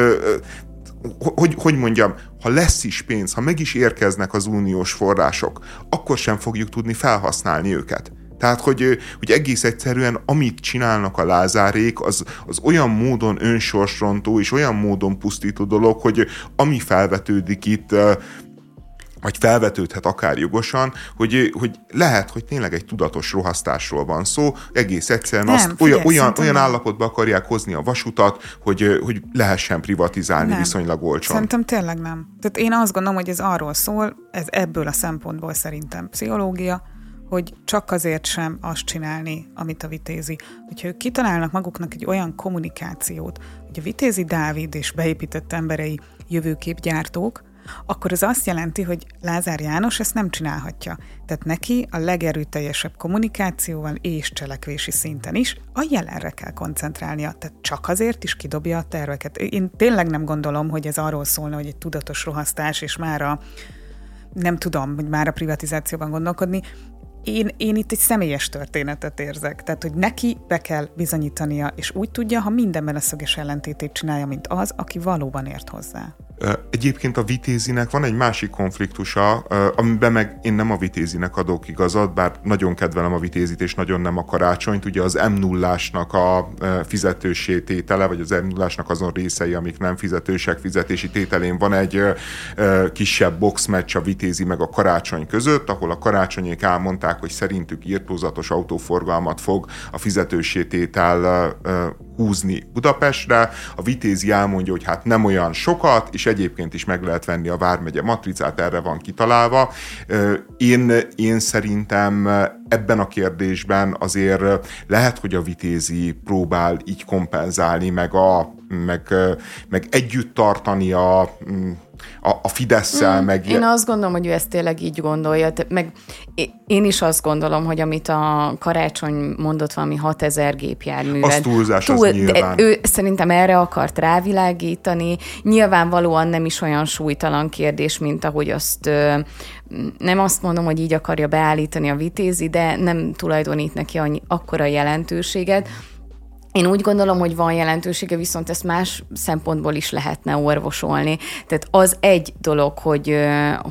hogy, hogy mondjam, ha lesz is pénz, ha meg is érkeznek az uniós források, akkor sem fogjuk tudni felhasználni őket. Tehát, hogy, hogy egész egyszerűen amit csinálnak a lázárék, az, az olyan módon önsorsrontó és olyan módon pusztító dolog, hogy ami felvetődik itt, vagy felvetődhet akár jogosan, hogy, hogy lehet, hogy tényleg egy tudatos rohasztásról van szó, egész egyszerűen nem, azt figyelj, olyan, olyan, olyan állapotba akarják hozni a vasutat, hogy, hogy lehessen privatizálni nem. viszonylag olcsón. Szerintem tényleg nem. Tehát én azt gondolom, hogy ez arról szól, ez ebből a szempontból szerintem pszichológia, hogy csak azért sem azt csinálni, amit a Vitézi. Hogyha ők kitalálnak maguknak egy olyan kommunikációt, hogy a Vitézi Dávid és beépített emberei jövőképgyártók, akkor az azt jelenti, hogy Lázár János ezt nem csinálhatja. Tehát neki a legerőteljesebb kommunikációval és cselekvési szinten is a jelenre kell koncentrálnia. Tehát csak azért is kidobja a terveket. Én tényleg nem gondolom, hogy ez arról szólna, hogy egy tudatos rohasztás, és már a nem tudom, hogy már a privatizációban gondolkodni, én, én itt egy személyes történetet érzek. Tehát, hogy neki be kell bizonyítania, és úgy tudja, ha mindenben a szöges ellentétét csinálja, mint az, aki valóban ért hozzá. Egyébként a vitézinek van egy másik konfliktusa, amiben meg én nem a vitézinek adok igazat, bár nagyon kedvelem a vitézit, és nagyon nem a karácsonyt. Ugye az m 0 a fizetősé tétele, vagy az m 0 azon részei, amik nem fizetősek fizetési tételén van egy kisebb boxmatch a vitézi meg a karácsony között, ahol a karácsonyék elmondták, hogy szerintük írtózatos autóforgalmat fog a fizetősé tétel húzni Budapestre. A vitézi elmondja, hogy hát nem olyan sokat, és egyébként is meg lehet venni a Vármegye matricát, erre van kitalálva. Én, én szerintem ebben a kérdésben azért lehet, hogy a vitézi próbál így kompenzálni, meg, a, meg, meg együtt tartani a a, a Fidesz-szel, mm, meg... Én azt gondolom, hogy ő ezt tényleg így gondolja, meg én is azt gondolom, hogy amit a karácsony mondott valami 6000 gépjárművet. Az túlzás, túl, az nyilván. Ő szerintem erre akart rávilágítani. Nyilvánvalóan nem is olyan súlytalan kérdés, mint ahogy azt nem azt mondom, hogy így akarja beállítani a vitézi, de nem tulajdonít neki annyi, akkora jelentőséget. Én úgy gondolom, hogy van jelentősége, viszont ezt más szempontból is lehetne orvosolni. Tehát az egy dolog, hogy,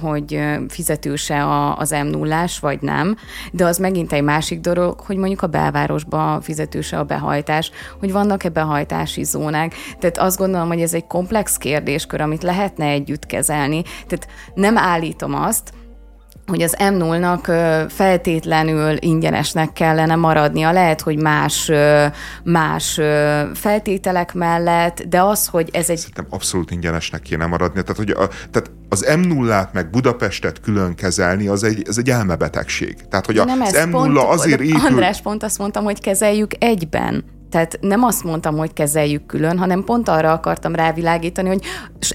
hogy fizetőse az m 0 vagy nem, de az megint egy másik dolog, hogy mondjuk a belvárosba fizetőse a behajtás, hogy vannak-e behajtási zónák. Tehát azt gondolom, hogy ez egy komplex kérdéskör, amit lehetne együtt kezelni. Tehát nem állítom azt, hogy az M0-nak feltétlenül ingyenesnek kellene maradnia. Lehet, hogy más, más feltételek mellett, de az, hogy ez egy... Szerintem abszolút ingyenesnek kéne maradnia. Tehát, hogy a, tehát az M0-át meg Budapestet külön kezelni, az egy, az egy elmebetegség. Tehát, hogy nem az M0 pont, azért épül... András, pont azt mondtam, hogy kezeljük egyben. Tehát nem azt mondtam, hogy kezeljük külön, hanem pont arra akartam rávilágítani, hogy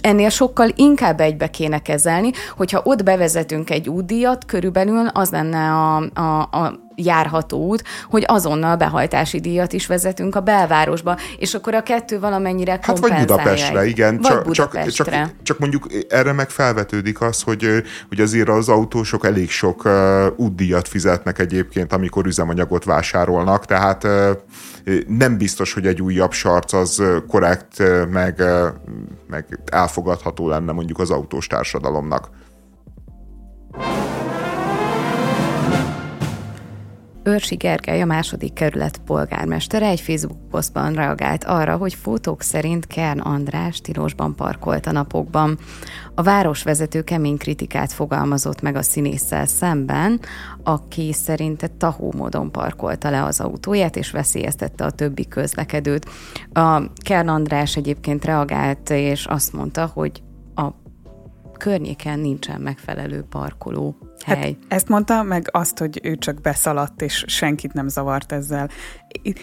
ennél sokkal inkább egybe kéne kezelni, hogyha ott bevezetünk egy útdíjat, körülbelül az lenne a, a, a járható út, hogy azonnal behajtási díjat is vezetünk a belvárosba, és akkor a kettő valamennyire Hát vagy Budapestre, egy. igen. Vagy csak, Budapestre. Csak, csak, csak mondjuk erre meg felvetődik az, hogy, hogy azért az autósok elég sok uh, útdíjat fizetnek egyébként, amikor üzemanyagot vásárolnak, tehát uh, nem biztos, hogy egy újabb sarc az korrekt, meg, meg elfogadható lenne mondjuk az autós társadalomnak. Őrsi Gergely, a második kerület polgármestere egy Facebook posztban reagált arra, hogy fotók szerint Kern András tilosban parkolt a napokban. A városvezető kemény kritikát fogalmazott meg a színésszel szemben, aki szerinte tahó módon parkolta le az autóját, és veszélyeztette a többi közlekedőt. A Kern András egyébként reagált, és azt mondta, hogy a környéken nincsen megfelelő parkoló hely. Hát ezt mondta, meg azt, hogy ő csak beszaladt, és senkit nem zavart ezzel.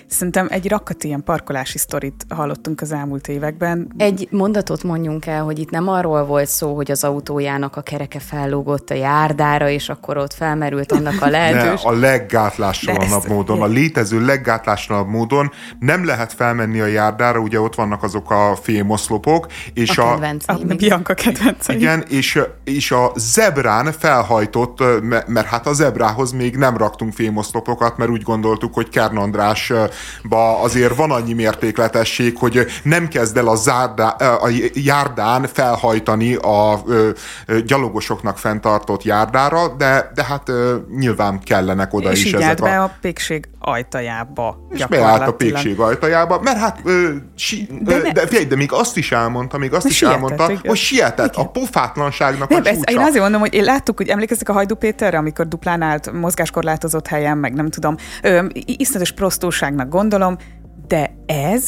Szerintem egy rakat ilyen parkolási sztorit hallottunk az elmúlt években. Egy mondatot mondjunk el, hogy itt nem arról volt szó, hogy az autójának a kereke fellógott a járdára, és akkor ott felmerült annak a lehetőség. a leggátlásalanabb módon, a létező leggátlásalanabb módon nem lehet felmenni a járdára, ugye ott vannak azok a fémoszlopok, és a, a, a, a Bianca kedvencei. Igen, és, és a zebrán felhajtott, mert hát a zebrához még nem raktunk fémoszlopokat, mert úgy gondoltuk, hogy Kern András gyalogosba azért van annyi mértékletesség, hogy nem kezd el a, zárdá, a járdán felhajtani a gyalogosoknak fenntartott járdára, de, de hát nyilván kellenek oda és is ezek be a... a pékség ajtajába. És beállt a pékség ajtajába, mert hát ö, si, de, ne, de, figyelj, de még azt is elmondta, még azt is sietett, elmondta, igen. hogy sietett igen. a pofátlanságnak nem, a csúcsa. Ezt, én azért mondom, hogy én láttuk, hogy emlékeztek a Hajdú Péterre, amikor duplán állt mozgáskorlátozott helyen, meg nem tudom, ö, iszonyatos prostúságnak gondolom, de ez,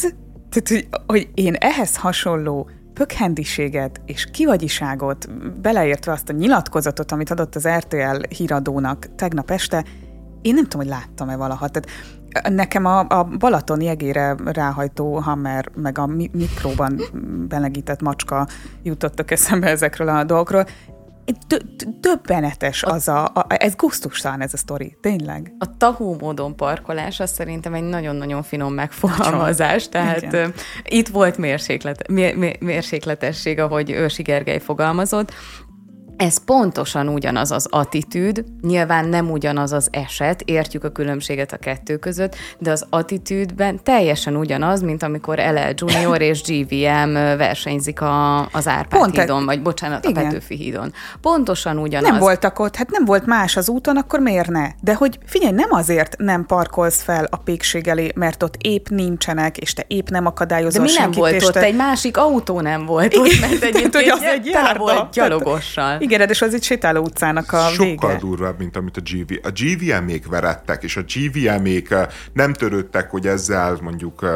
tehát, hogy, hogy én ehhez hasonló pökhendiséget és kivagyiságot, beleértve azt a nyilatkozatot, amit adott az RTL híradónak tegnap este, én nem tudom, hogy láttam-e valaha. Tehát nekem a, a Balaton jegére ráhajtó Hammer, meg a mikróban belegített macska jutottak eszembe ezekről a dolgokról. Döbbenetes az a, a, ez gusztustalan ez a sztori, tényleg. A tahó módon parkolás, az szerintem egy nagyon-nagyon finom megfogalmazás, tehát Igen. itt volt mérséklet, mér, mérsékletesség, ahogy Ősi Gergely fogalmazott, ez pontosan ugyanaz az attitűd, nyilván nem ugyanaz az eset, értjük a különbséget a kettő között, de az attitűdben teljesen ugyanaz, mint amikor LL Junior és GVM versenyzik a, az Árpád Pont hídon, vagy bocsánat, igen. a Petőfi hídon. Pontosan ugyanaz. Nem voltak ott, hát nem volt más az úton, akkor miért ne? De hogy figyelj, nem azért nem parkolsz fel a pékség elé, mert ott épp nincsenek, és te épp nem akadályozol De mi nem volt ott? Te... Egy másik autó nem volt ott, mert egyébként hogy az egy járda. volt gyalogossal. Igen, és az egy sétáló utcának a Sokkal vége. durvább, mint amit a GV. A GVM-ék verettek, és a GVM-ék eh, nem törődtek, hogy ezzel mondjuk eh,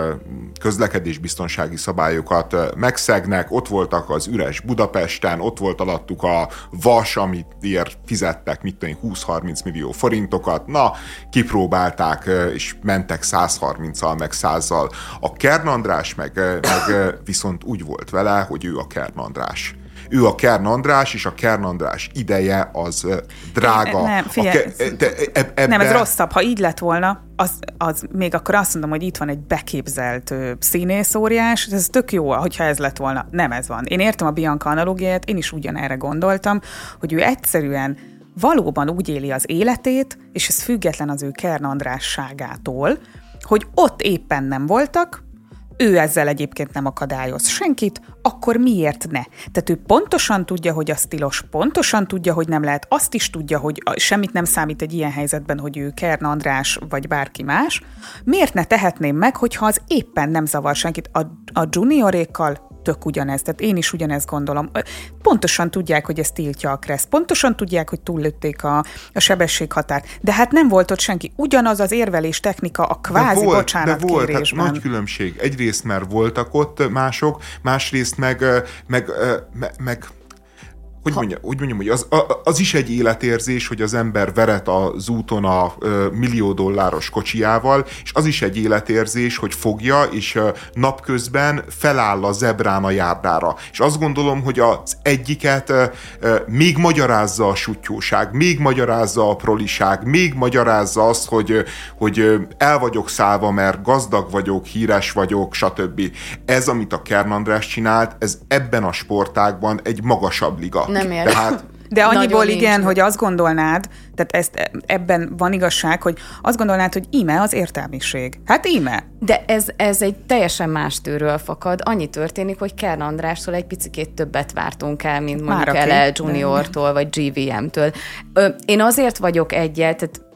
közlekedésbiztonsági szabályokat eh, megszegnek. Ott voltak az üres Budapesten, ott volt alattuk a vas, amit ér fizettek, mit tudom 20-30 millió forintokat. Na, kipróbálták, és mentek 130-al, meg 100-zal. A Kern András meg, meg viszont úgy volt vele, hogy ő a Kern András ő a Kern András, és a Kern András ideje az drága. Nem, figyelj, ke- de, ebbe... nem, ez rosszabb. Ha így lett volna, az, az még akkor azt mondom, hogy itt van egy beképzelt színészóriás, ez tök jó, hogyha ez lett volna. Nem ez van. Én értem a Bianca analógiát, én is ugyanerre gondoltam, hogy ő egyszerűen valóban úgy éli az életét, és ez független az ő Kern Andrásságától, hogy ott éppen nem voltak, ő ezzel egyébként nem akadályoz senkit, akkor miért ne? Tehát ő pontosan tudja, hogy az tilos, pontosan tudja, hogy nem lehet, azt is tudja, hogy semmit nem számít egy ilyen helyzetben, hogy ő Kern András vagy bárki más. Miért ne tehetném meg, hogyha az éppen nem zavar senkit? A, a juniorékkal tök ugyanez. Tehát én is ugyanezt gondolom. Pontosan tudják, hogy ez tiltja a kressz, pontosan tudják, hogy túllőtték a, a sebességhatárt, de hát nem volt ott senki. Ugyanaz az érvelés technika a kvázi de volt, bocsánat de volt, hát nagy különbség. Egyrészt mert voltak ott mások, másrészt meg, meg, meg, meg hogy, mondja, hogy mondjam, hogy az, az is egy életérzés, hogy az ember veret az úton a millió dolláros kocsijával, és az is egy életérzés, hogy fogja, és napközben feláll a zebrán a járdára. És azt gondolom, hogy az egyiket még magyarázza a sutyóság, még magyarázza a proliság, még magyarázza azt, hogy, hogy el vagyok szállva, mert gazdag vagyok, híres vagyok, stb. Ez, amit a Kern András csinált, ez ebben a sportágban egy magasabb liga. Nem értem. Tehát de annyiból igen, nincs. hogy azt gondolnád, tehát ezt, ebben van igazság, hogy azt gondolnád, hogy íme az értelmiség. Hát íme. De ez, ez egy teljesen más tőről fakad. Annyi történik, hogy Kern Andrástól egy picit többet vártunk el, mint mondjuk LL Juniortól, vagy GVM-től. Én azért vagyok egyet, tehát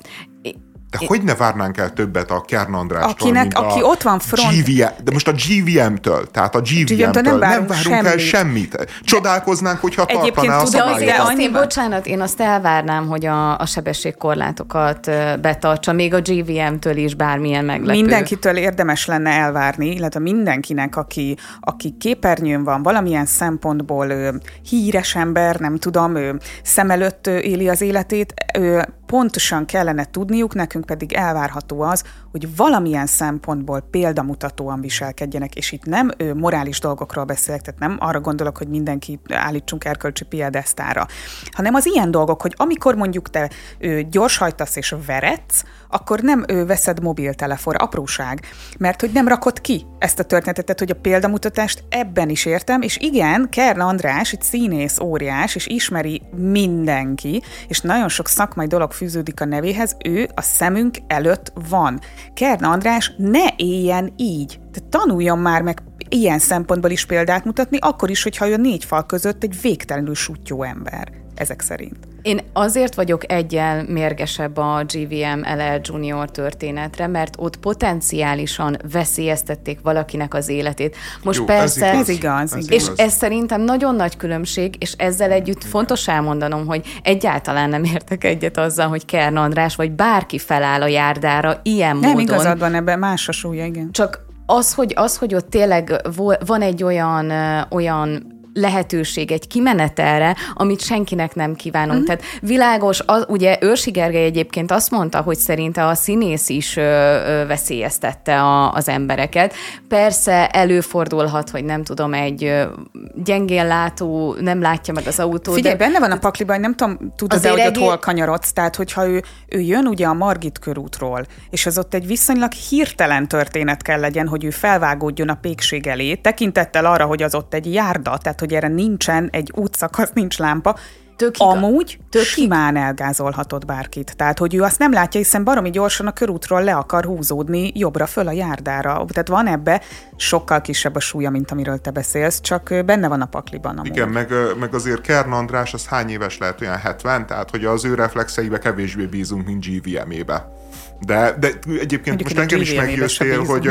de é. hogy ne várnánk el többet a Kern Andrástól, Akinek, mint aki a ott van front... GVM, de most a GVM-től, tehát a GVM-től nem, nem várunk semmit. el semmit. Csodálkoznánk, hogyha tartaná a szabályokat. Azt én, bocsánat, én azt elvárnám, hogy a, a sebességkorlátokat betartsa, még a GVM-től is bármilyen meglepő. Mindenkitől érdemes lenne elvárni, illetve mindenkinek, aki, aki képernyőn van, valamilyen szempontból ő, híres ember, nem tudom, ő, szem előtt éli az életét, ő, pontosan kellene tudniuk, nekünk pedig elvárható az, hogy valamilyen szempontból példamutatóan viselkedjenek, és itt nem ő, morális dolgokról beszélek, tehát nem arra gondolok, hogy mindenki állítsunk erkölcsi piedesztára, hanem az ilyen dolgok, hogy amikor mondjuk te ő, gyorshajtasz és veretsz, akkor nem ő veszed mobiltelefon, apróság, mert hogy nem rakod ki ezt a történetet, tehát hogy a példamutatást ebben is értem, és igen, Kern András, egy színész óriás, és ismeri mindenki, és nagyon sok szakmai dolog fűződik a nevéhez, ő a szemünk előtt van. Kern András ne éljen így. Te tanuljon már meg ilyen szempontból is példát mutatni, akkor is, hogyha ő a négy fal között egy végtelenül sutyó ember. Ezek szerint. Én azért vagyok egyel mérgesebb a GVM LL Junior történetre, mert ott potenciálisan veszélyeztették valakinek az életét. Most Jó, persze... Ez igaz. Ez igaz. És ez szerintem nagyon nagy különbség, és ezzel együtt Igen. fontos elmondanom, hogy egyáltalán nem értek egyet azzal, hogy Kern András vagy bárki feláll a járdára ilyen nem, módon. Nem igazad van ebben, más a súlya, igen. Csak az, hogy, az, hogy ott tényleg van egy olyan, olyan lehetőség egy kimenetelre, amit senkinek nem kívánunk. Mm. Tehát világos, az, ugye Őrsi Gergely egyébként azt mondta, hogy szerinte a színész is ö, ö, veszélyeztette a, az embereket. Persze előfordulhat, hogy nem tudom, egy ö, gyengén látó nem látja meg az autót. Figyelj, de... benne van a pakliban, nem tudom, tudod-e, hogy ott hol kanyarodsz, tehát hogyha ő, ő jön ugye a Margit körútról, és az ott egy viszonylag hirtelen történet kell legyen, hogy ő felvágódjon a pékség elé, tekintettel arra, hogy az ott egy járda, tehát hogy erre nincsen egy útszakasz, nincs lámpa, Tök Amúgy tök simán elgázolhatott bárkit. Tehát, hogy ő azt nem látja, hiszen baromi gyorsan a körútról le akar húzódni jobbra föl a járdára. Tehát van ebbe sokkal kisebb a súlya, mint amiről te beszélsz, csak benne van a pakliban. Amúgy. Igen, meg, meg azért Kern András az hány éves lehet, olyan 70, tehát hogy az ő reflexeibe kevésbé bízunk, mint GVM-ébe. De, de egyébként Mondjuk most engem is meggyőztél, hogy,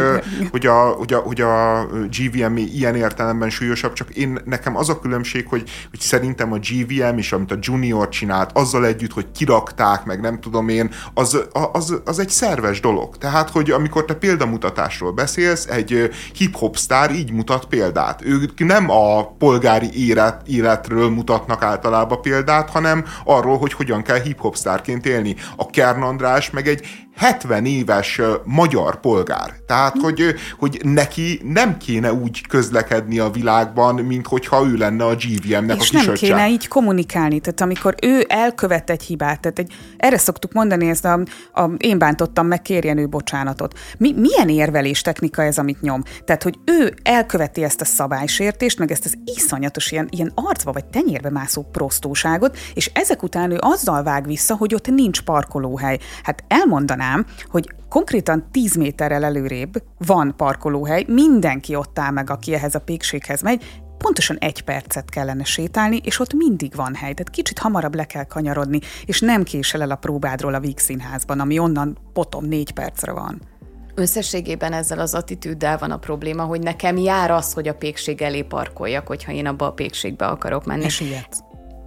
hogy, a, hogy, a, hogy a GVM ilyen értelemben súlyosabb, csak én nekem az a különbség, hogy, hogy szerintem a GVM és amit a Junior csinált, azzal együtt, hogy kirakták, meg nem tudom én, az, az, az egy szerves dolog. Tehát, hogy amikor te példamutatásról beszélsz, egy hip-hop sztár így mutat példát. Ők nem a polgári élet, életről mutatnak általában példát, hanem arról, hogy hogyan kell hip-hop sztárként élni. A Kern András meg egy 70 éves magyar polgár. Tehát, hogy, hogy neki nem kéne úgy közlekedni a világban, mint hogyha ő lenne a GVM-nek És a nem kéne így kommunikálni. Tehát amikor ő elkövet egy hibát, tehát egy, erre szoktuk mondani, ezt a, a, én bántottam meg, kérjen ő bocsánatot. Mi, milyen érvelés technika ez, amit nyom? Tehát, hogy ő elköveti ezt a szabálysértést, meg ezt az iszonyatos ilyen, ilyen arcba vagy tenyérbe mászó prostóságot, és ezek után ő azzal vág vissza, hogy ott nincs parkolóhely. Hát elmondaná mondanám, hogy konkrétan 10 méterrel előrébb van parkolóhely, mindenki ott áll meg, aki ehhez a pékséghez megy, pontosan egy percet kellene sétálni, és ott mindig van hely. Tehát kicsit hamarabb le kell kanyarodni, és nem késel el a próbádról a Víg Színházban, ami onnan potom négy percre van. Összességében ezzel az attitűddel van a probléma, hogy nekem jár az, hogy a pékség elé parkoljak, hogyha én abba a pékségbe akarok menni. És ilyet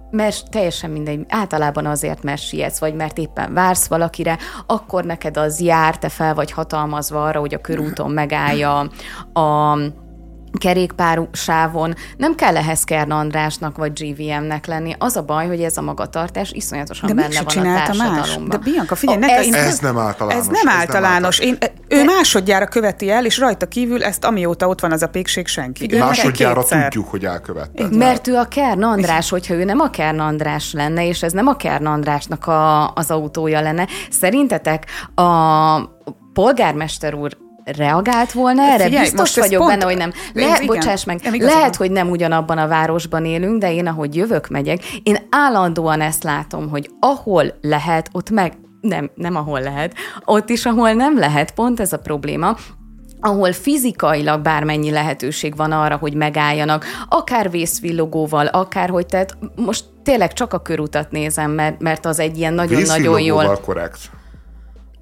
mert teljesen mindegy, általában azért, mert sietsz, vagy mert éppen vársz valakire, akkor neked az jár, te fel vagy hatalmazva arra, hogy a körúton megállja a kerékpársávon nem kell ehhez Kern Andrásnak vagy GVM-nek lenni. Az a baj, hogy ez a magatartás iszonyatosan de benne van a társadalomban. De Bianca, figyelj, a, ez, ez, nem általános. Ez nem általános. Én, ő másodjára követi el, és rajta kívül ezt amióta ott van az a pékség senki. Igen, másodjára tudjuk, hogy elkövette. Mert ő a Kern András, hogyha ő nem a Kern András lenne, és ez nem a Kern Andrásnak a, az autója lenne, szerintetek a polgármester úr reagált volna erre? Figyelj, Biztos vagyok pont... benne, hogy nem. Lehet, bocsáss meg, lehet, hogy nem ugyanabban a városban élünk, de én, ahogy jövök, megyek, én állandóan ezt látom, hogy ahol lehet, ott meg nem, nem ahol lehet, ott is, ahol nem lehet, pont ez a probléma, ahol fizikailag bármennyi lehetőség van arra, hogy megálljanak, akár vészvillogóval, akár hogy, tehát most tényleg csak a körutat nézem, mert, mert az egy ilyen nagyon-nagyon jól... korrekt.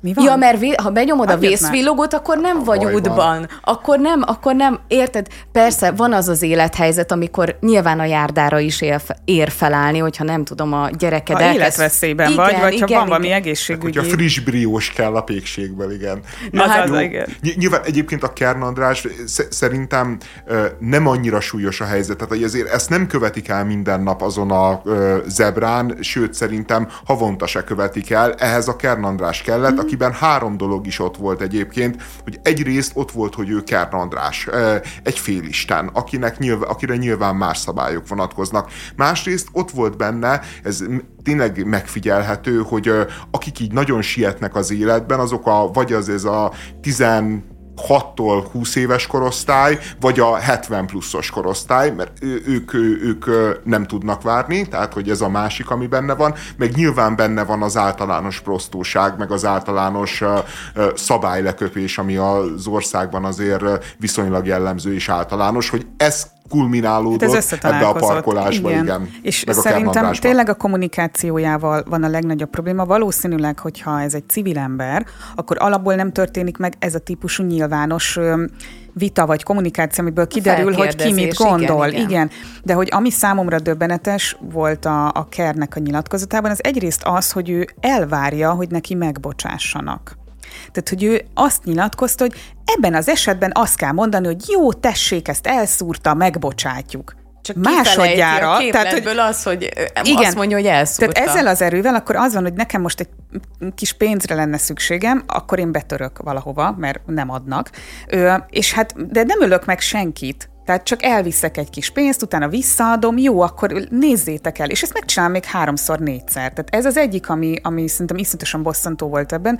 Mi van? Ja, mert vé- ha benyomod a vészvillogot, akkor nem vagy Bajban. útban. Akkor nem, akkor nem, érted? Persze van az az élethelyzet, amikor nyilván a járdára is ér, ér felállni, hogyha nem tudom, a gyereked ha elkezd... életveszélyben igen, vagy, vagy igen, ha van igen. valami egészségügyi... Hogyha friss briós kell a pékségből, igen. Na, hát, jó, igen. Nyilván egyébként a Kern András szerintem nem annyira súlyos a helyzet, tehát hogy azért ezt nem követik el minden nap azon a zebrán, sőt szerintem havonta se követik el. Ehhez a Kern András kellett, mm. aki akiben három dolog is ott volt egyébként, hogy egyrészt ott volt, hogy ő Kern András, egy félisten, akinek nyilván, akire nyilván más szabályok vonatkoznak. Másrészt ott volt benne, ez tényleg megfigyelhető, hogy akik így nagyon sietnek az életben, azok a, vagy az ez a 10 6-tól 20 éves korosztály, vagy a 70 pluszos korosztály, mert ők, ők nem tudnak várni, tehát hogy ez a másik, ami benne van, meg nyilván benne van az általános prostóság, meg az általános szabályleköpés, ami az országban azért viszonylag jellemző és általános, hogy ez kulminálódott hát ebbe a parkolásba, igen. igen. És meg szerintem a tényleg a kommunikációjával van a legnagyobb probléma. Valószínűleg, hogyha ez egy civil ember, akkor alapból nem történik meg ez a típusú nyilvános vita vagy kommunikáció, amiből kiderül, hogy ki mit gondol. Igen, igen. igen. De hogy ami számomra döbbenetes volt a, a Kernek a nyilatkozatában, az egyrészt az, hogy ő elvárja, hogy neki megbocsássanak. Tehát, hogy ő azt nyilatkozta, hogy ebben az esetben azt kell mondani, hogy jó, tessék, ezt elszúrta, megbocsátjuk. Csak másodjára. A tehát, hogy az, hogy igen, azt mondja, hogy elszúrta. Tehát ezzel az erővel akkor az van, hogy nekem most egy kis pénzre lenne szükségem, akkor én betörök valahova, mert nem adnak. Ö, és hát, de nem ölök meg senkit. Tehát csak elviszek egy kis pénzt, utána visszaadom, jó, akkor nézzétek el. És ezt megcsinálom még háromszor, négyszer. Tehát ez az egyik, ami, ami szerintem iszonyatosan bosszantó volt ebben.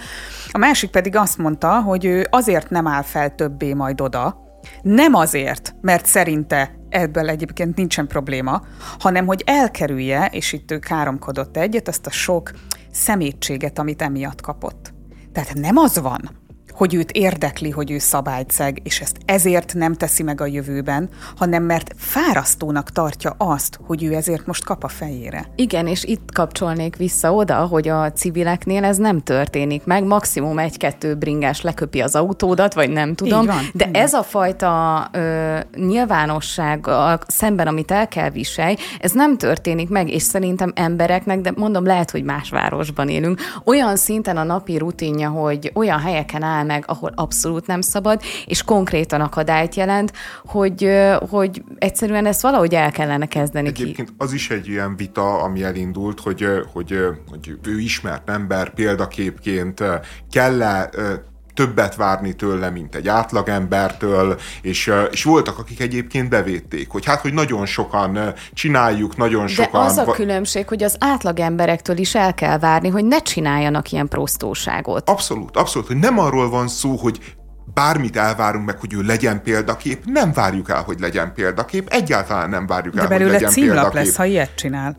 A másik pedig azt mondta, hogy ő azért nem áll fel többé majd oda, nem azért, mert szerinte ebből egyébként nincsen probléma, hanem hogy elkerülje, és itt ő káromkodott egyet, azt a sok szemétséget, amit emiatt kapott. Tehát nem az van, hogy őt érdekli, hogy ő szabályceg, és ezt ezért nem teszi meg a jövőben, hanem mert fárasztónak tartja azt, hogy ő ezért most kap a fejére. Igen, és itt kapcsolnék vissza oda, hogy a civileknél ez nem történik meg, maximum egy-kettő bringás leköpi az autódat, vagy nem tudom, van, de ez a fajta ö, nyilvánosság szemben, amit el kell viselj, ez nem történik meg, és szerintem embereknek, de mondom, lehet, hogy más városban élünk, olyan szinten a napi rutinja, hogy olyan helyeken áll meg, ahol abszolút nem szabad, és konkrétan akadályt jelent, hogy, hogy egyszerűen ezt valahogy el kellene kezdeni Egyébként ki. az is egy ilyen vita, ami elindult, hogy, hogy, hogy ő ismert ember példaképként kell-e többet várni tőle, mint egy átlagembertől, és, és voltak, akik egyébként bevédték, hogy hát, hogy nagyon sokan csináljuk, nagyon sokan... De az a különbség, hogy az átlagemberektől is el kell várni, hogy ne csináljanak ilyen prostóságot. Abszolút, abszolút, hogy nem arról van szó, hogy bármit elvárunk meg, hogy ő legyen példakép, nem várjuk el, hogy legyen példakép, egyáltalán nem várjuk De el, hogy legyen példakép. lesz, ha ilyet csinál.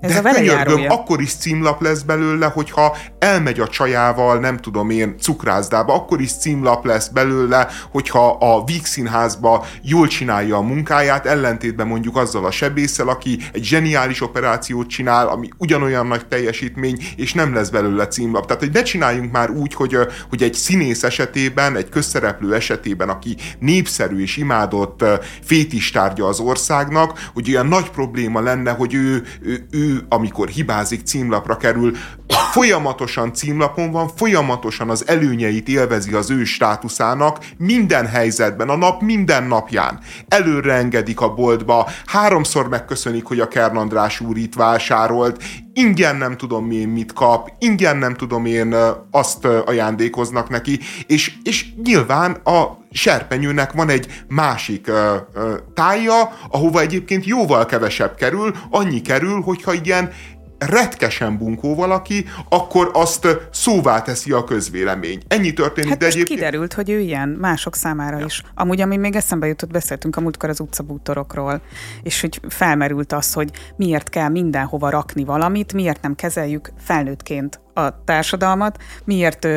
Ez De a könyörgöm, akkor is címlap lesz belőle, hogyha elmegy a csajával, nem tudom én, cukrászdába, akkor is címlap lesz belőle, hogyha a Víg Színházba jól csinálja a munkáját, ellentétben mondjuk azzal a sebésszel, aki egy zseniális operációt csinál, ami ugyanolyan nagy teljesítmény, és nem lesz belőle címlap. Tehát, hogy ne csináljunk már úgy, hogy, hogy egy színész esetében, egy közszereplő esetében, aki népszerű és imádott fétistárgya az országnak, hogy olyan nagy probléma lenne, hogy ő, ő, ő amikor hibázik, címlapra kerül, folyamatosan címlapon van, folyamatosan az előnyeit élvezi az ő státuszának minden helyzetben, a nap minden napján. Előre engedik a boltba, háromszor megköszönik, hogy a Kern András úr itt vásárolt, ingyen nem tudom én mit kap, ingyen nem tudom én azt ajándékoznak neki, és, és nyilván a serpenyőnek van egy másik uh, uh, tája, ahova egyébként jóval kevesebb kerül, annyi kerül, hogyha ilyen retkesen bunkó valaki, akkor azt szóvá teszi a közvélemény. Ennyi történik, hát de egyébként... kiderült, hogy ő ilyen, mások számára ja. is. Amúgy, ami még eszembe jutott, beszéltünk a múltkor az utcabútorokról, és hogy felmerült az, hogy miért kell mindenhova rakni valamit, miért nem kezeljük felnőttként a társadalmat, miért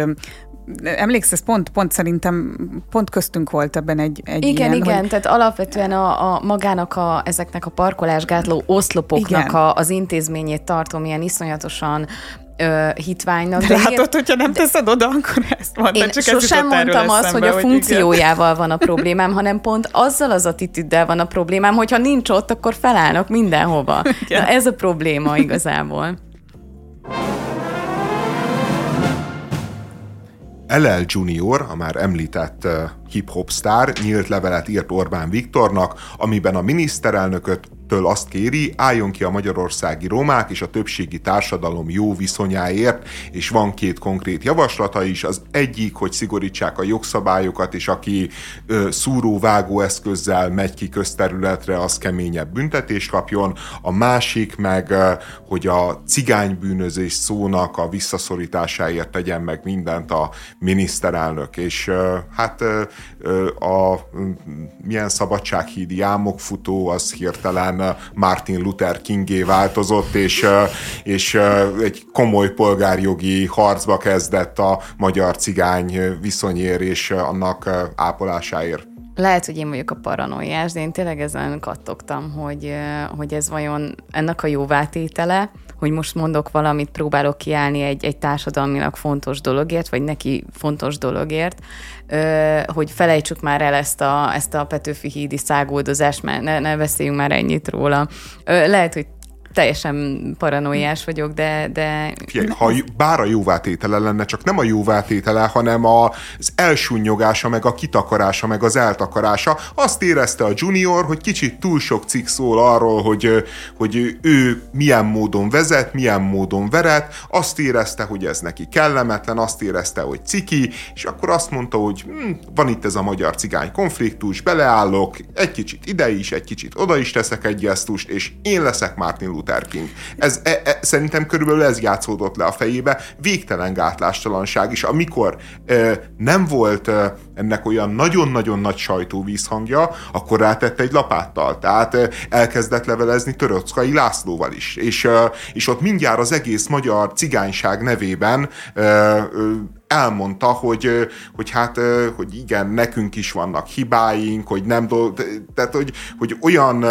emlékszel, pont, pont szerintem pont köztünk volt ebben egy, egy Igen, ilyen, igen, hogy... tehát alapvetően a, a magának a, ezeknek a parkolásgátló oszlopoknak a, az intézményét tartom ilyen iszonyatosan ö, hitványnak. De látod, ilyen... hogyha nem teszed oda, akkor ezt mondtad, Én csak sosem mondtam azt, hogy a funkciójával igen. van a problémám, hanem pont azzal az attitűddel van a problémám, hogyha nincs ott, akkor felállnak mindenhova. Igen. Na, ez a probléma igazából. LL Junior, a már említett hip-hop sztár nyílt levelet írt Orbán Viktornak, amiben a miniszterelnököt től azt kéri, álljon ki a magyarországi romák és a többségi társadalom jó viszonyáért, és van két konkrét javaslata is. Az egyik, hogy szigorítsák a jogszabályokat, és aki ö, szúró-vágó eszközzel megy ki közterületre, az keményebb büntetést kapjon. A másik meg, hogy a cigánybűnözés szónak a visszaszorításáért tegyen meg mindent a miniszterelnök. És hát a milyen szabadsághídi álmokfutó, az hirtelen Martin Luther Kingé változott, és, és egy komoly polgárjogi harcba kezdett a magyar cigány viszonyér és annak ápolásáért. Lehet, hogy én vagyok a paranoiás, de én tényleg ezen kattogtam, hogy, hogy ez vajon ennek a jóvátétele, hogy most mondok valamit, próbálok kiállni egy, egy társadalmilag fontos dologért, vagy neki fontos dologért, hogy felejtsük már el ezt a, ezt a Petőfi hídi szágoldozást, mert ne, ne beszéljünk már ennyit róla. Lehet, hogy teljesen paranoiás vagyok, de... de... Figyelj, ha bár a jóvátétele lenne, csak nem a jóvátétele, hanem az elsúnyogása, meg a kitakarása, meg az eltakarása. Azt érezte a junior, hogy kicsit túl sok cikk szól arról, hogy, hogy ő milyen módon vezet, milyen módon veret, azt érezte, hogy ez neki kellemetlen, azt érezte, hogy ciki, és akkor azt mondta, hogy hm, van itt ez a magyar cigány konfliktus, beleállok, egy kicsit ide is, egy kicsit oda is teszek egy gesztust, és én leszek Martin Luther King. Ez, e, e, szerintem körülbelül ez játszódott le a fejébe, végtelen gátlástalanság is. Amikor e, nem volt e, ennek olyan nagyon-nagyon nagy sajtóvízhangja, akkor rátette egy lapáttal. Tehát e, elkezdett levelezni Töröckai Lászlóval is. És, e, és ott mindjárt az egész magyar cigányság nevében e, e, elmondta, hogy, hogy hát, hogy igen, nekünk is vannak hibáink, hogy nem dolg, tehát, hogy, hogy olyan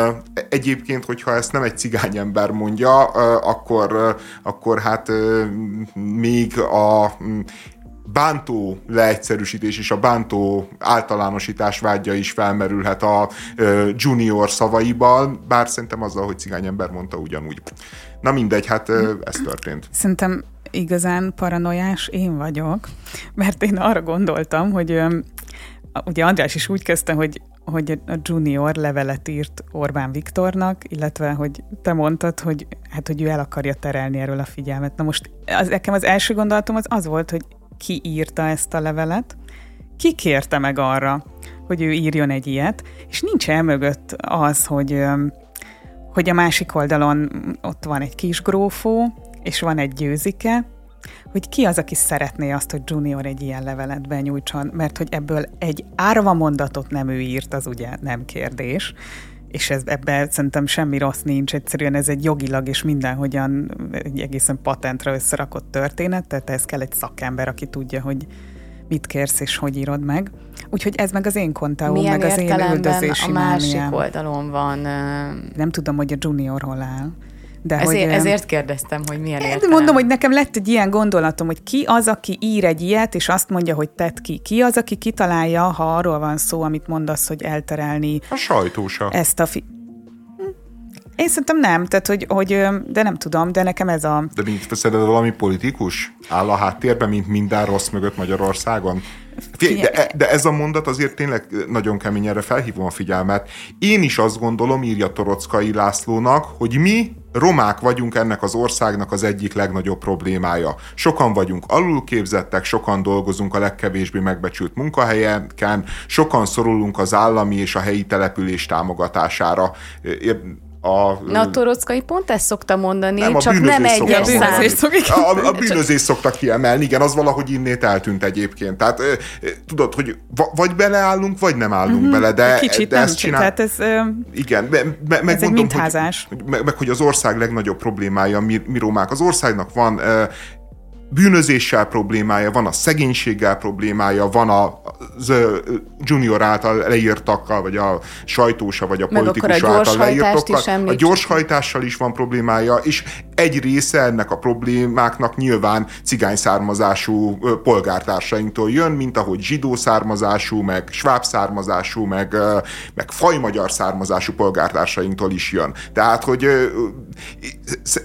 egyébként, hogyha ezt nem egy cigányember mondja, akkor, akkor hát még a bántó leegyszerűsítés és a bántó általánosítás vágya is felmerülhet a junior szavaiban, bár szerintem azzal, hogy cigányember mondta ugyanúgy. Na mindegy, hát ez történt. Szerintem igazán paranoiás én vagyok, mert én arra gondoltam, hogy ugye András is úgy kezdte, hogy hogy a junior levelet írt Orbán Viktornak, illetve hogy te mondtad, hogy hát hogy ő el akarja terelni erről a figyelmet. Na most az, nekem az első gondolatom az az volt, hogy ki írta ezt a levelet, ki kérte meg arra, hogy ő írjon egy ilyet, és nincs el mögött az, hogy, hogy a másik oldalon ott van egy kis grófó, és van egy győzike, hogy ki az, aki szeretné azt, hogy Junior egy ilyen levelet benyújtson, mert hogy ebből egy árva mondatot nem ő írt, az ugye nem kérdés, és ez, ebben szerintem semmi rossz nincs, egyszerűen ez egy jogilag és mindenhogyan egy egészen patentra összerakott történet, tehát ez kell egy szakember, aki tudja, hogy mit kérsz és hogy írod meg. Úgyhogy ez meg az én kontáom, meg az én üldözési a másik mániám. oldalon van? Nem tudom, hogy a junior hol áll. De ezért, hogy, ezért kérdeztem, hogy milyen értelem. Mondom, hogy nekem lett egy ilyen gondolatom, hogy ki az, aki ír egy ilyet, és azt mondja, hogy tett ki. Ki az, aki kitalálja, ha arról van szó, amit mondasz, hogy elterelni. A sajtósa. Ezt a fi- én szerintem nem, tehát hogy, hogy, de nem tudom, de nekem ez a... De mint szerinted valami politikus áll a háttérben, mint minden rossz mögött Magyarországon? De, de ez a mondat azért tényleg nagyon kemény, erre felhívom a figyelmet. Én is azt gondolom, írja Torockai Lászlónak, hogy mi romák vagyunk ennek az országnak az egyik legnagyobb problémája. Sokan vagyunk alulképzettek, sokan dolgozunk a legkevésbé megbecsült munkahelyeken, sokan szorulunk az állami és a helyi település támogatására a... Na a Torockai pont ezt szokta mondani, nem, csak nem egyes szám. A, a bűnözés szokta kiemelni, igen, az valahogy innét eltűnt egyébként. Tehát tudod, hogy vagy beleállunk, vagy nem állunk mm-hmm. bele, de, Kicsit de nem, ezt csinál... Tehát ez, igen, me, me, meg ez egy mintházás. Hogy, meg, meg, hogy az ország legnagyobb problémája mi, mi romák. Az országnak van bűnözéssel problémája, van a szegénységgel problémája, van a junior által leírtakkal, vagy a sajtósa, vagy a politikus a által leírtakkal. A gyorshajtással is van problémája, és egy része ennek a problémáknak nyilván cigány származású polgártársainktól jön, mint ahogy zsidó származású, meg sváb származású, meg, meg fajmagyar származású polgártársainktól is jön. Tehát, hogy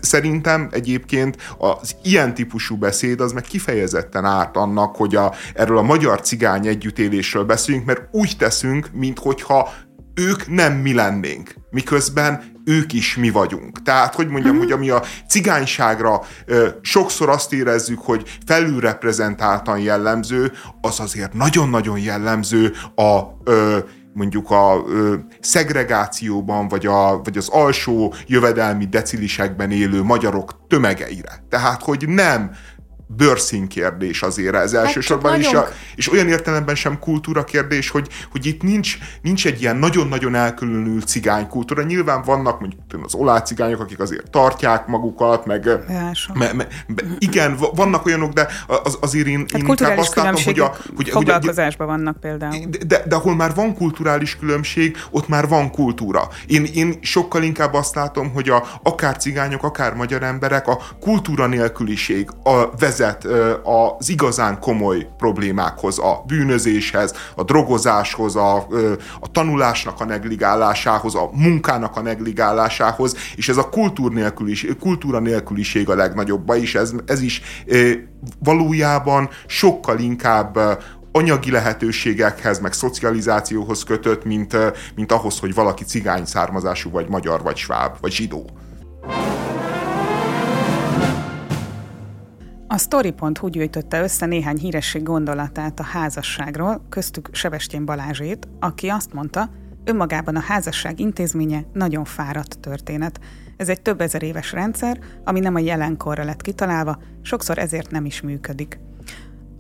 szerintem egyébként az ilyen típusú beszéd az meg kifejezetten árt annak, hogy a, erről a magyar cigány együttélésről beszéljünk, mert úgy teszünk, minthogyha ők nem mi lennénk, miközben ők is mi vagyunk. Tehát, hogy mondjam, mm-hmm. hogy ami a cigányságra ö, sokszor azt érezzük, hogy felülreprezentáltan jellemző, az azért nagyon-nagyon jellemző a ö, mondjuk a ö, szegregációban, vagy, a, vagy az alsó jövedelmi decilisekben élő magyarok tömegeire. Tehát, hogy nem bőrszín kérdés azért ez hát elsősorban, és, a, és olyan értelemben sem kultúra kérdés, hogy, hogy itt nincs, nincs egy ilyen nagyon-nagyon elkülönült cigány kultúra. Nyilván vannak mondjuk az cigányok, akik azért tartják magukat, meg me, me, igen, vannak olyanok, de az, azért én, hát én inkább azt látom, hogy a... Hogy, foglalkozásban hogy, vannak például. De, de ahol már van kulturális különbség, ott már van kultúra. Én, én sokkal inkább azt látom, hogy a, akár cigányok, akár magyar emberek a kultúra nélküliség, a vezet vezet az igazán komoly problémákhoz, a bűnözéshez, a drogozáshoz, a, a tanulásnak a negligálásához, a munkának a negligálásához, és ez a nélküliség, kultúra nélküliség a legnagyobb, és ez, ez is valójában sokkal inkább anyagi lehetőségekhez, meg szocializációhoz kötött, mint, mint ahhoz, hogy valaki cigány származású, vagy magyar, vagy sváb, vagy zsidó. A Story.hu gyűjtötte össze néhány híresség gondolatát a házasságról, köztük Sebestyén Balázsét, aki azt mondta, önmagában a házasság intézménye nagyon fáradt történet. Ez egy több ezer éves rendszer, ami nem a jelenkorra lett kitalálva, sokszor ezért nem is működik.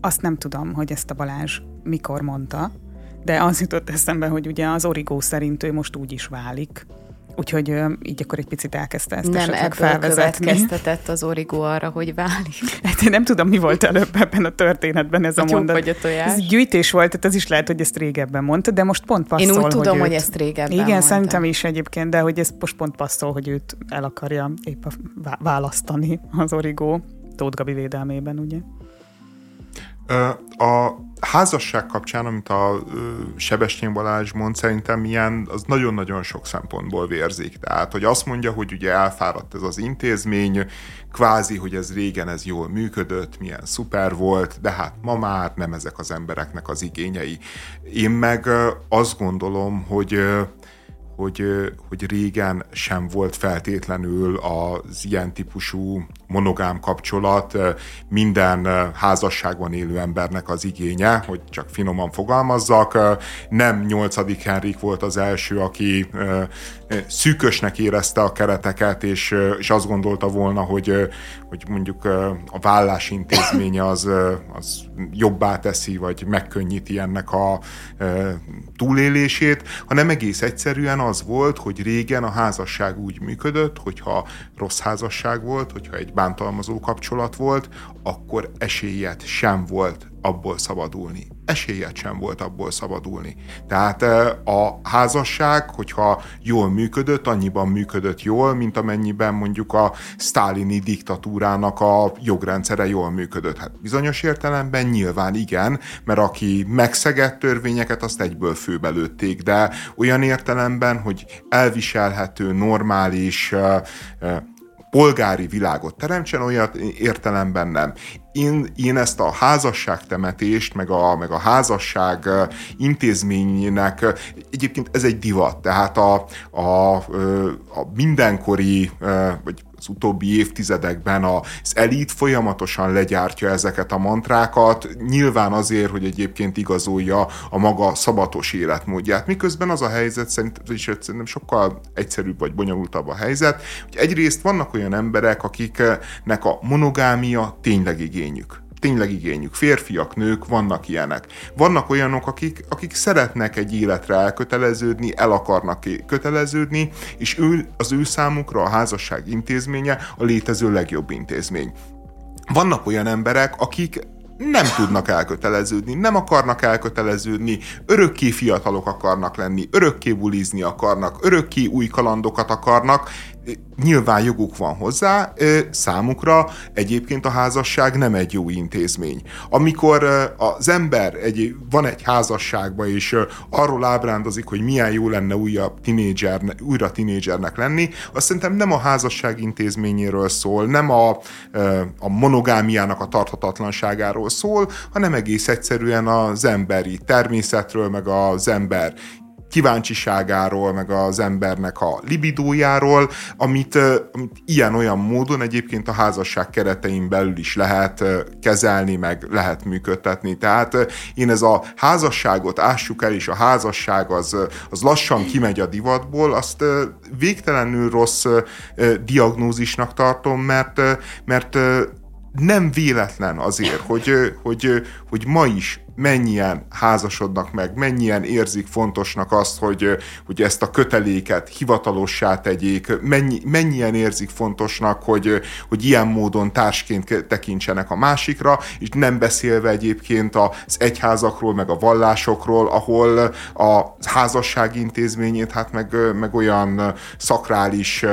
Azt nem tudom, hogy ezt a Balázs mikor mondta, de az jutott eszembe, hogy ugye az origó szerint ő most úgy is válik, Úgyhogy így akkor egy picit elkezdte ezt nem esetleg felvezetni. Nem következtetett az origó arra, hogy válik. Hát én nem tudom, mi volt előbb ebben a történetben ez a, a mondat. Vagy a tojás. Ez gyűjtés volt, tehát ez is lehet, hogy ezt régebben mondta, de most pont passzol, Én úgy tudom, hogy, őt... hogy ezt régebben Igen, mondta. szerintem is egyébként, de hogy ez most pont passzol, hogy őt el akarja épp választani az origó Tóth Gabi védelmében, ugye? A házasság kapcsán, amit a Sebestyén Balázs mond, szerintem ilyen, az nagyon-nagyon sok szempontból vérzik. Tehát, hogy azt mondja, hogy ugye elfáradt ez az intézmény, kvázi, hogy ez régen ez jól működött, milyen szuper volt, de hát ma már nem ezek az embereknek az igényei. Én meg azt gondolom, hogy hogy, hogy régen sem volt feltétlenül az ilyen típusú monogám kapcsolat minden házasságban élő embernek az igénye, hogy csak finoman fogalmazzak. Nem 8. Henrik volt az első, aki szűkösnek érezte a kereteket, és, és azt gondolta volna, hogy, hogy mondjuk a vállás intézménye az, az jobbá teszi, vagy megkönnyíti ennek a túlélését, hanem egész egyszerűen az volt, hogy régen a házasság úgy működött, hogyha rossz házasság volt, hogyha egy bántalmazó kapcsolat volt, akkor esélyet sem volt abból szabadulni. Esélyet sem volt abból szabadulni. Tehát a házasság, hogyha jól működött, annyiban működött jól, mint amennyiben mondjuk a sztálini diktatúrának a jogrendszere jól működött. Hát bizonyos értelemben nyilván igen, mert aki megszegett törvényeket, azt egyből főbe lőtték, de olyan értelemben, hogy elviselhető, normális, polgári világot teremtsen, olyat értelemben nem. Én, én ezt a házasságtemetést, meg a, meg a házasság intézményének, egyébként ez egy divat, tehát a, a, a mindenkori, vagy az utóbbi évtizedekben az elit folyamatosan legyártja ezeket a mantrákat, nyilván azért, hogy egyébként igazolja a maga szabatos életmódját. Miközben az a helyzet szerint, és szerintem sokkal egyszerűbb vagy bonyolultabb a helyzet, hogy egyrészt vannak olyan emberek, akiknek a monogámia tényleg igényük tényleg igényük. Férfiak, nők, vannak ilyenek. Vannak olyanok, akik, akik szeretnek egy életre elköteleződni, el akarnak köteleződni, és ő, az ő számukra a házasság intézménye a létező legjobb intézmény. Vannak olyan emberek, akik nem tudnak elköteleződni, nem akarnak elköteleződni, örökké fiatalok akarnak lenni, örökké bulizni akarnak, örökké új kalandokat akarnak, nyilván joguk van hozzá, számukra egyébként a házasság nem egy jó intézmény. Amikor az ember egy, van egy házasságban, és arról ábrándozik, hogy milyen jó lenne újabb tinédzser, újra tinédzsernek lenni, azt szerintem nem a házasság intézményéről szól, nem a, a monogámiának a tarthatatlanságáról szól, hanem egész egyszerűen az emberi természetről, meg az ember kíváncsiságáról, meg az embernek a libidójáról, amit, amit ilyen-olyan módon egyébként a házasság keretein belül is lehet kezelni, meg lehet működtetni. Tehát én ez a házasságot ássuk el, és a házasság az, az lassan kimegy a divatból, azt végtelenül rossz diagnózisnak tartom, mert, mert nem véletlen azért, hogy, hogy, hogy ma is mennyien házasodnak meg, mennyien érzik fontosnak azt, hogy, hogy ezt a köteléket hivatalossá tegyék, mennyi, mennyien érzik fontosnak, hogy, hogy ilyen módon társként tekintsenek a másikra, és nem beszélve egyébként az egyházakról, meg a vallásokról, ahol a házasság intézményét, hát meg, meg olyan szakrális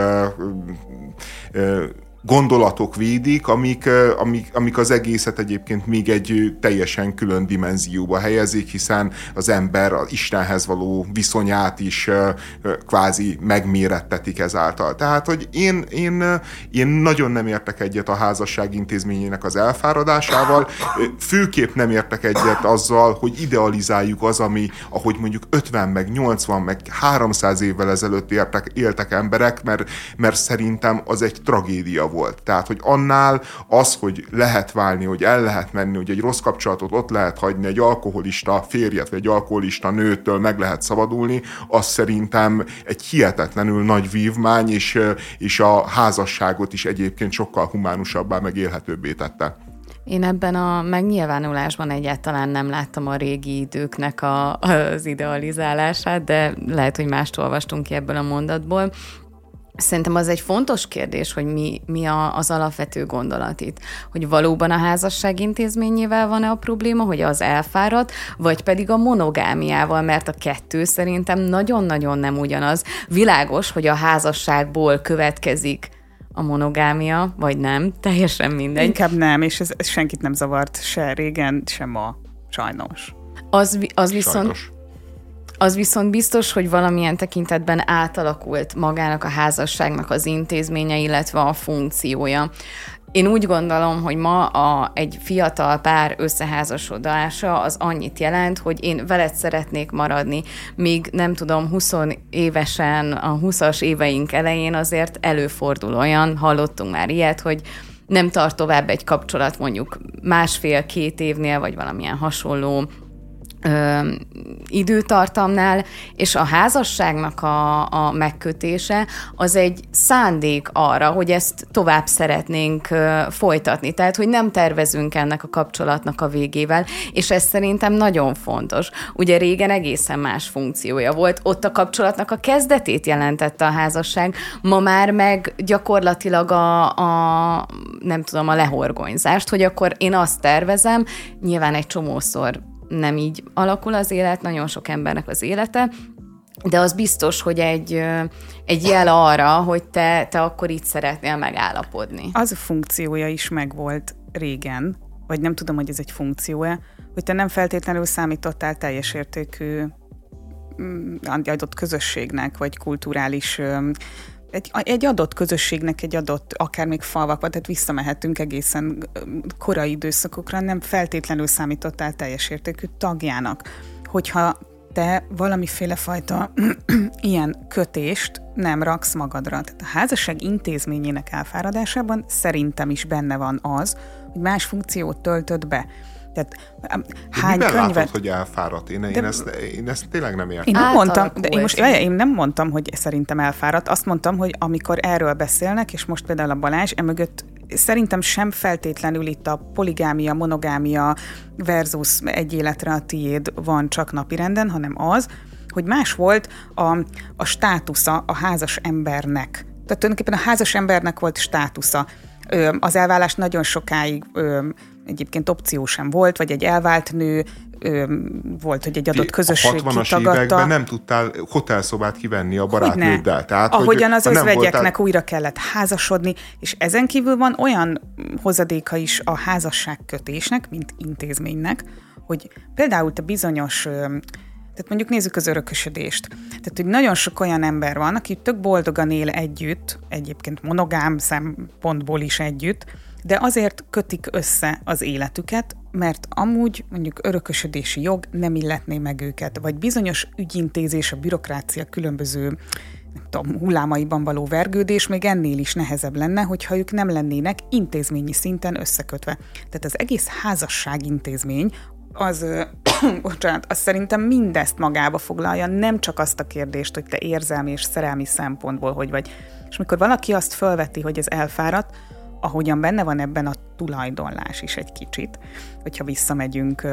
gondolatok védik, amik, amik, amik az egészet egyébként még egy teljesen külön dimenzióba helyezik, hiszen az ember az Istenhez való viszonyát is kvázi megmérettetik ezáltal. Tehát, hogy én, én, én nagyon nem értek egyet a házasság intézményének az elfáradásával, főképp nem értek egyet azzal, hogy idealizáljuk az, ami, ahogy mondjuk 50, meg 80, meg 300 évvel ezelőtt értek, éltek emberek, mert, mert szerintem az egy tragédia volt. Tehát, hogy annál az, hogy lehet válni, hogy el lehet menni, hogy egy rossz kapcsolatot ott lehet hagyni, egy alkoholista férjet, vagy egy alkoholista nőtől meg lehet szabadulni, az szerintem egy hihetetlenül nagy vívmány, és, és a házasságot is egyébként sokkal humánusabbá, meg élhetőbbé tette. Én ebben a megnyilvánulásban egyáltalán nem láttam a régi időknek a, az idealizálását, de lehet, hogy mást olvastunk ki ebből a mondatból. Szerintem az egy fontos kérdés, hogy mi, mi a, az alapvető gondolat itt. Hogy valóban a házasság intézményével van-e a probléma, hogy az elfáradt, vagy pedig a monogámiával, mert a kettő szerintem nagyon-nagyon nem ugyanaz. Világos, hogy a házasságból következik a monogámia, vagy nem, teljesen mindegy. Inkább nem, és ez, ez senkit nem zavart se régen, se ma, sajnos. Az, az viszont... Sajnos az viszont biztos, hogy valamilyen tekintetben átalakult magának a házasságnak az intézménye, illetve a funkciója. Én úgy gondolom, hogy ma a, egy fiatal pár összeházasodása az annyit jelent, hogy én veled szeretnék maradni, míg nem tudom, 20 évesen, a 20-as éveink elején azért előfordul olyan, hallottunk már ilyet, hogy nem tart tovább egy kapcsolat mondjuk másfél-két évnél, vagy valamilyen hasonló ö, időtartamnál, és a házasságnak a, a megkötése az egy szándék arra, hogy ezt tovább szeretnénk ö, folytatni. Tehát, hogy nem tervezünk ennek a kapcsolatnak a végével, és ez szerintem nagyon fontos. Ugye régen egészen más funkciója volt, ott a kapcsolatnak a kezdetét jelentette a házasság, ma már meg gyakorlatilag a, a nem tudom, a lehorgonyzást, hogy akkor én azt tervezem, nyilván egy csomószor nem így alakul az élet, nagyon sok embernek az élete, de az biztos, hogy egy, egy jel arra, hogy te, te akkor itt szeretnél megállapodni. Az a funkciója is megvolt régen, vagy nem tudom, hogy ez egy funkció-e, hogy te nem feltétlenül számítottál teljes értékű mm, adott közösségnek, vagy kulturális egy, egy adott közösségnek, egy adott, akár még falvak, tehát visszamehetünk egészen korai időszakokra, nem feltétlenül számítottál teljes értékű tagjának. Hogyha te valamiféle fajta ilyen kötést nem raksz magadra. Tehát a házasság intézményének elfáradásában szerintem is benne van az, hogy más funkciót töltöd be. Tehát hány de könyvet... látod, hogy elfáradt? Én, de... én, ezt, én ezt tényleg nem értem. Én nem mondtam, de én most én nem mondtam, hogy szerintem elfáradt. Azt mondtam, hogy amikor erről beszélnek, és most például a Balázs, emögött szerintem sem feltétlenül itt a poligámia, monogámia versus egy életre a tiéd van csak napirenden, hanem az, hogy más volt a, a státusza a házas embernek. Tehát tulajdonképpen a házas embernek volt státusza. Az elvállás nagyon sokáig egyébként opció sem volt, vagy egy elvált nő volt, hogy egy adott közösség a 60-as kitagadta. években nem tudtál hotelszobát kivenni a barátnőddel. Tehát, Ahogyan hogy, az özvegyeknek voltál... újra kellett házasodni, és ezen kívül van olyan hozadéka is a házasságkötésnek, mint intézménynek, hogy például te bizonyos tehát mondjuk nézzük az örökösödést. Tehát, hogy nagyon sok olyan ember van, aki tök boldogan él együtt, egyébként monogám szempontból is együtt, de azért kötik össze az életüket, mert amúgy mondjuk örökösödési jog nem illetné meg őket, vagy bizonyos ügyintézés, a bürokrácia különböző nem tudom, hullámaiban való vergődés még ennél is nehezebb lenne, hogyha ők nem lennének intézményi szinten összekötve. Tehát az egész házasság intézmény az, bocsánat, az szerintem mindezt magába foglalja, nem csak azt a kérdést, hogy te érzelmi és szerelmi szempontból hogy vagy. És mikor valaki azt felveti, hogy ez elfáradt, ahogyan benne van ebben a tulajdonlás is egy kicsit, hogyha visszamegyünk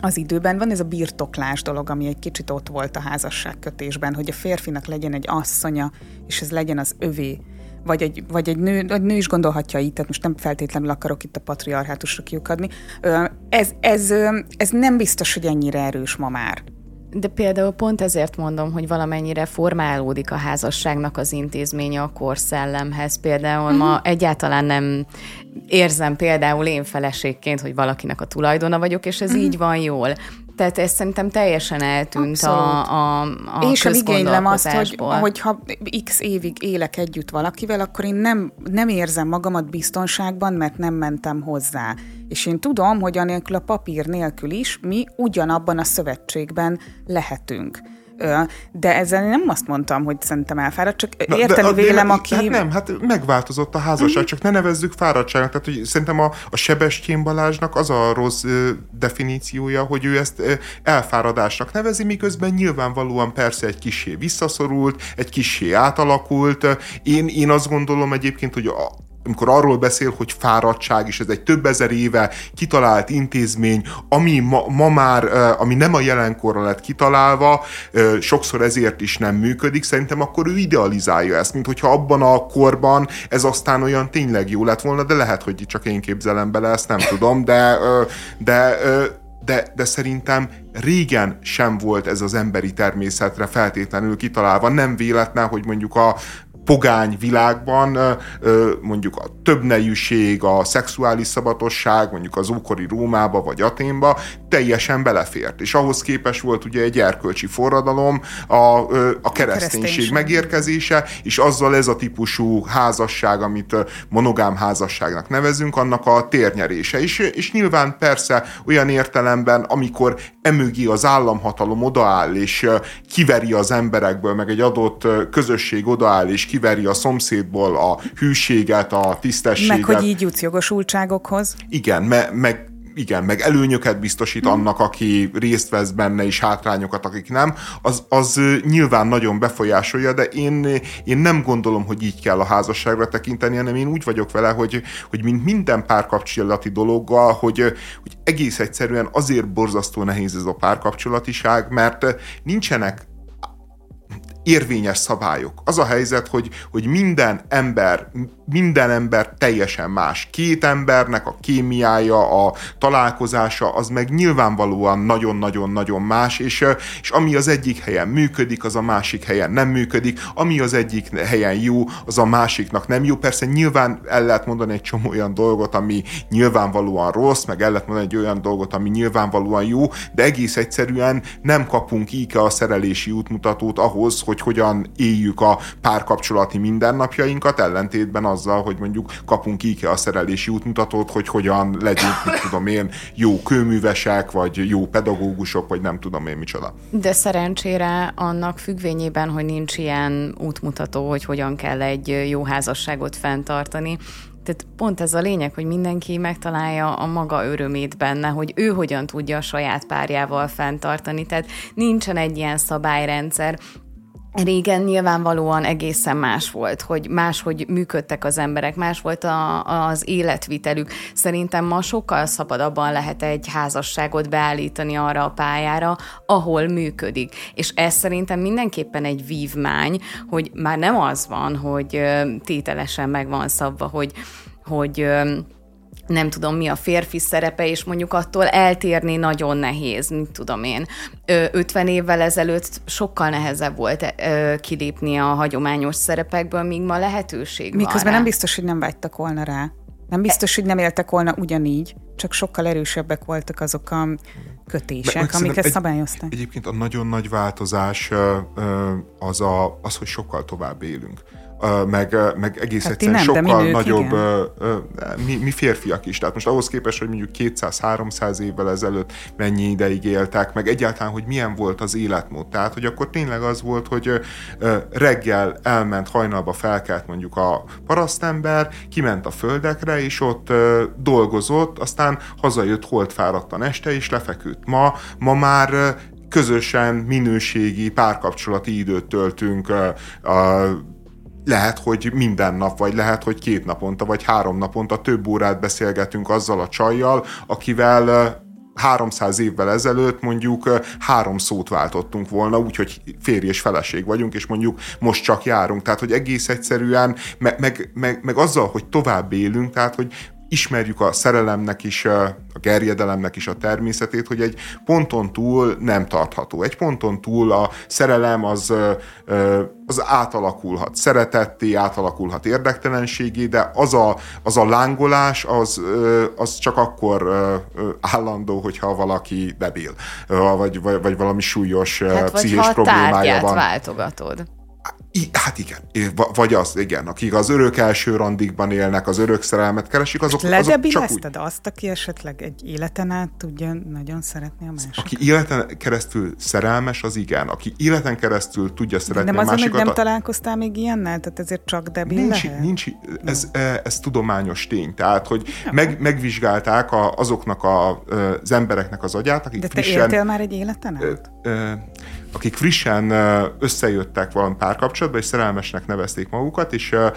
az időben van ez a birtoklás dolog, ami egy kicsit ott volt a házasságkötésben, hogy a férfinak legyen egy asszonya, és ez legyen az övé, vagy egy, vagy egy nő, egy nő is gondolhatja így, tehát most nem feltétlenül akarok itt a patriarhátusra kiukadni. Ez, ez, ez nem biztos, hogy ennyire erős ma már. De például pont ezért mondom, hogy valamennyire formálódik a házasságnak az intézménye a korszellemhez. Például mm-hmm. ma mhm. egyáltalán nem érzem például én feleségként, hogy valakinek a tulajdona vagyok, és ez mm-hmm. így van jól. Tehát ez szerintem teljesen eltűnt a, a, a Én sem igénylem azt, hogy, hogyha x évig élek együtt valakivel, akkor én nem, nem érzem magamat biztonságban, mert nem mentem hozzá. És én tudom, hogy anélkül a papír nélkül is mi ugyanabban a szövetségben lehetünk. De ezzel nem azt mondtam, hogy szerintem elfáradt, csak Na, érteni de, vélem, de, aki... Hát nem, hát megváltozott a házasság, uh-huh. csak ne nevezzük fáradtságnak. Tehát, hogy szerintem a, a Sebestyén Balázsnak az a rossz ö, definíciója, hogy ő ezt ö, elfáradásnak nevezi, miközben nyilvánvalóan persze egy kisé visszaszorult, egy kisé átalakult. Én, én azt gondolom egyébként, hogy a, amikor arról beszél, hogy fáradtság, és ez egy több ezer éve kitalált intézmény, ami ma, ma már, ami nem a jelenkorra lett kitalálva, sokszor ezért is nem működik, szerintem akkor ő idealizálja ezt, mint hogyha abban a korban ez aztán olyan tényleg jó lett volna, de lehet, hogy csak én képzelem bele, ezt nem tudom, de, de de, de szerintem régen sem volt ez az emberi természetre feltétlenül kitalálva. Nem véletlen, hogy mondjuk a pogány világban mondjuk a többnejűség, a szexuális szabadosság, mondjuk az ókori Rómába vagy Aténba teljesen belefért. És ahhoz képes volt ugye egy erkölcsi forradalom, a, a kereszténység megérkezése, és azzal ez a típusú házasság, amit monogám házasságnak nevezünk, annak a térnyerése. És, és nyilván persze olyan értelemben, amikor emögé az államhatalom odaáll, és kiveri az emberekből, meg egy adott közösség odaáll, és kiveri a szomszédból a hűséget, a tisztességet. Meg hogy így jutsz jogosultságokhoz. Igen, me, meg igen, meg előnyöket biztosít hmm. annak, aki részt vesz benne, és hátrányokat, akik nem, az, az nyilván nagyon befolyásolja, de én, én nem gondolom, hogy így kell a házasságra tekinteni, hanem én úgy vagyok vele, hogy, hogy mint minden párkapcsolati dologgal, hogy, hogy egész egyszerűen azért borzasztó nehéz ez a párkapcsolatiság, mert nincsenek érvényes szabályok. Az a helyzet, hogy, hogy minden ember, minden ember teljesen más. Két embernek a kémiája, a találkozása, az meg nyilvánvalóan nagyon-nagyon-nagyon más, és, és ami az egyik helyen működik, az a másik helyen nem működik, ami az egyik helyen jó, az a másiknak nem jó. Persze nyilván el lehet mondani egy csomó olyan dolgot, ami nyilvánvalóan rossz, meg el lehet mondani egy olyan dolgot, ami nyilvánvalóan jó, de egész egyszerűen nem kapunk így a szerelési útmutatót ahhoz, hogy hogyan éljük a párkapcsolati mindennapjainkat, ellentétben azzal, hogy mondjuk kapunk így a szerelési útmutatót, hogy hogyan legyünk, mit tudom én, jó kőművesek, vagy jó pedagógusok, vagy nem tudom én micsoda. De szerencsére annak függvényében, hogy nincs ilyen útmutató, hogy hogyan kell egy jó házasságot fenntartani, tehát pont ez a lényeg, hogy mindenki megtalálja a maga örömét benne, hogy ő hogyan tudja a saját párjával fenntartani. Tehát nincsen egy ilyen szabályrendszer, Régen nyilvánvalóan egészen más volt, hogy máshogy működtek az emberek, más volt a, az életvitelük. Szerintem ma sokkal szabadabban lehet egy házasságot beállítani arra a pályára, ahol működik. És ez szerintem mindenképpen egy vívmány, hogy már nem az van, hogy tételesen meg van szabva, hogy, hogy nem tudom mi a férfi szerepe, és mondjuk attól eltérni nagyon nehéz, mint tudom én. 50 évvel ezelőtt sokkal nehezebb volt kilépni a hagyományos szerepekből, míg ma lehetőség Miközben van nem biztos, hogy nem vágytak volna rá. Nem biztos, hogy nem éltek volna ugyanígy, csak sokkal erősebbek voltak azok a kötések, amiket egy, szabályoztak. Egyébként a nagyon nagy változás az, a, az, hogy sokkal tovább élünk meg, meg egész hát egyszerűen nem, sokkal nők, nagyobb, mi, mi férfiak is. Tehát most ahhoz képest, hogy mondjuk 200-300 évvel ezelőtt mennyi ideig éltek, meg egyáltalán, hogy milyen volt az életmód. Tehát, hogy akkor tényleg az volt, hogy reggel elment, hajnalba felkelt mondjuk a parasztember, kiment a földekre, és ott dolgozott, aztán hazajött holtfáradtan este, és lefeküdt. Ma, ma már közösen minőségi párkapcsolati időt töltünk a lehet, hogy minden nap, vagy lehet, hogy két naponta, vagy három naponta több órát beszélgetünk azzal a csajjal, akivel 300 évvel ezelőtt mondjuk három szót váltottunk volna, úgyhogy férj és feleség vagyunk, és mondjuk most csak járunk. Tehát, hogy egész egyszerűen, meg, meg, meg, meg azzal, hogy tovább élünk, tehát, hogy ismerjük a szerelemnek is, a gerjedelemnek is a természetét, hogy egy ponton túl nem tartható. Egy ponton túl a szerelem az, az átalakulhat szeretetté, átalakulhat érdektelenségé, de az a, az a lángolás, az, az csak akkor állandó, hogyha valaki debil, vagy, vagy, vagy valami súlyos hát, pszichés problémája van. váltogatod. Hát igen, vagy az, igen, akik az örök első randikban élnek, az örök szerelmet keresik, azok, azok csak úgy... azt, aki esetleg egy életen át tudja nagyon szeretni a másikat? Aki életen keresztül szerelmes, az igen. Aki életen keresztül tudja szeretni De nem a másikat... Nem, nem találkoztál még ilyennel? Tehát ezért csak debil nincs, lehet? Nincs, ez, ez, ez tudományos tény. Tehát, hogy meg, megvizsgálták a, azoknak a, az embereknek az agyát, akik De te frissen... éltél már egy életen át? Ö, ö, akik frissen összejöttek valami párkapcsolatba, és szerelmesnek nevezték magukat, és e,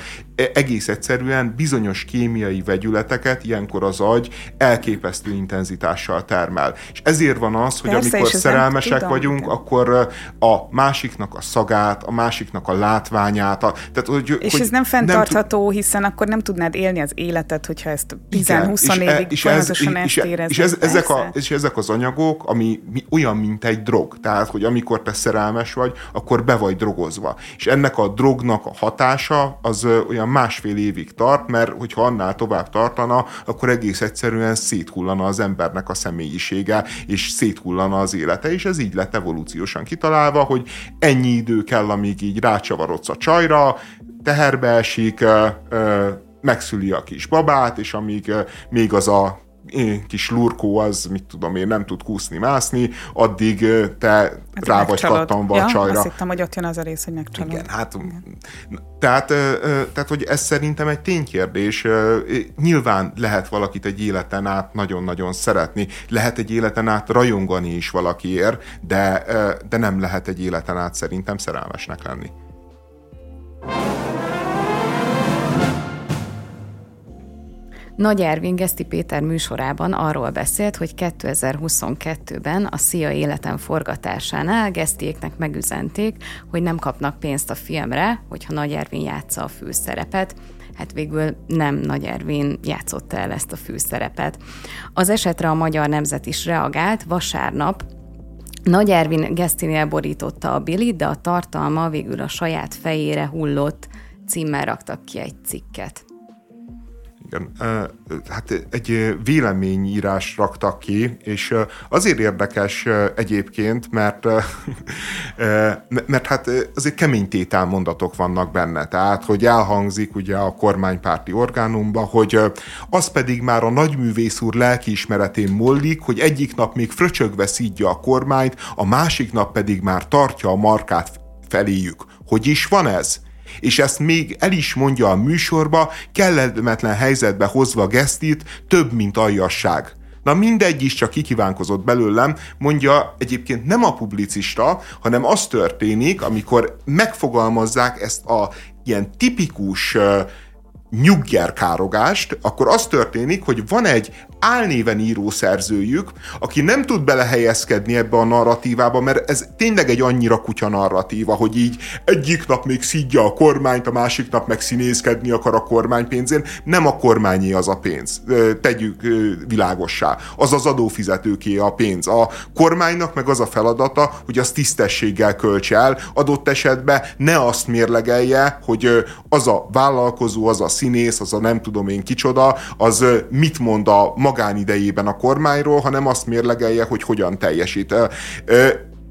egész egyszerűen bizonyos kémiai vegyületeket ilyenkor az agy elképesztő intenzitással termel. És ezért van az, hogy Persze, amikor szerelmesek tudom, vagyunk, igen. akkor a másiknak a szagát, a másiknak a látványát, a, tehát, hogy, és hogy ez nem fenntartható, nem hiszen akkor nem tudnád élni az életet, hogyha ezt 10-20 évig és folyamatosan ezt érezni. És, ez, ezek a, és ezek az anyagok, ami olyan, mint egy drog. Tehát, hogy amikor te szerelmes vagy, akkor be vagy drogozva. És ennek a drognak a hatása az olyan másfél évig tart, mert hogyha annál tovább tartana, akkor egész egyszerűen széthullana az embernek a személyisége, és széthullana az élete, és ez így lett evolúciósan kitalálva, hogy ennyi idő kell, amíg így rácsavarodsz a csajra, teherbe esik, megszüli a kis babát, és amíg még az a kis lurkó az, mit tudom én, nem tud kúszni, mászni, addig te hát rá vagy kattanva ja, a csajra. Azt hittem, hogy ott jön az a rész, hogy megcsalod. Igen, hát Igen. Tehát, tehát, hogy ez szerintem egy ténykérdés. Nyilván lehet valakit egy életen át nagyon-nagyon szeretni, lehet egy életen át rajongani is valakiért, de, de nem lehet egy életen át szerintem szerelmesnek lenni. Nagy Ervin Geszti Péter műsorában arról beszélt, hogy 2022-ben a Szia életen forgatásánál Gesztiéknek megüzenték, hogy nem kapnak pénzt a filmre, hogyha Nagy Ervin játsza a főszerepet, hát végül nem Nagy Ervin játszotta el ezt a főszerepet. Az esetre a Magyar Nemzet is reagált, vasárnap nagy Ervin Gesztinél borította a bilit, de a tartalma végül a saját fejére hullott, címmel raktak ki egy cikket. Igen, hát egy véleményírás raktak ki, és azért érdekes egyébként, mert, mert hát azért kemény mondatok vannak benne, tehát hogy elhangzik ugye a kormánypárti orgánumba, hogy az pedig már a nagyművész úr lelkiismeretén mollik, hogy egyik nap még fröcsögve szídja a kormányt, a másik nap pedig már tartja a markát feléjük. Hogy is van ez? És ezt még el is mondja a műsorba, kellemetlen helyzetbe hozva Gesztit, több, mint aljasság. Na mindegy is csak kikívánkozott belőlem, mondja egyébként nem a publicista, hanem az történik, amikor megfogalmazzák ezt a ilyen tipikus uh, nyuggerkárogást, akkor az történik, hogy van egy álnéven író szerzőjük, aki nem tud belehelyezkedni ebbe a narratívába, mert ez tényleg egy annyira kutya narratíva, hogy így egyik nap még szídja a kormányt, a másik nap meg színészkedni akar a kormány pénzén. Nem a kormányé az a pénz. Tegyük világossá. Az az adófizetőké a pénz. A kormánynak meg az a feladata, hogy az tisztességgel költse el, adott esetben ne azt mérlegelje, hogy az a vállalkozó, az a színész, az a nem tudom én kicsoda, az mit mond a magánidejében a kormányról, hanem azt mérlegelje, hogy hogyan teljesít.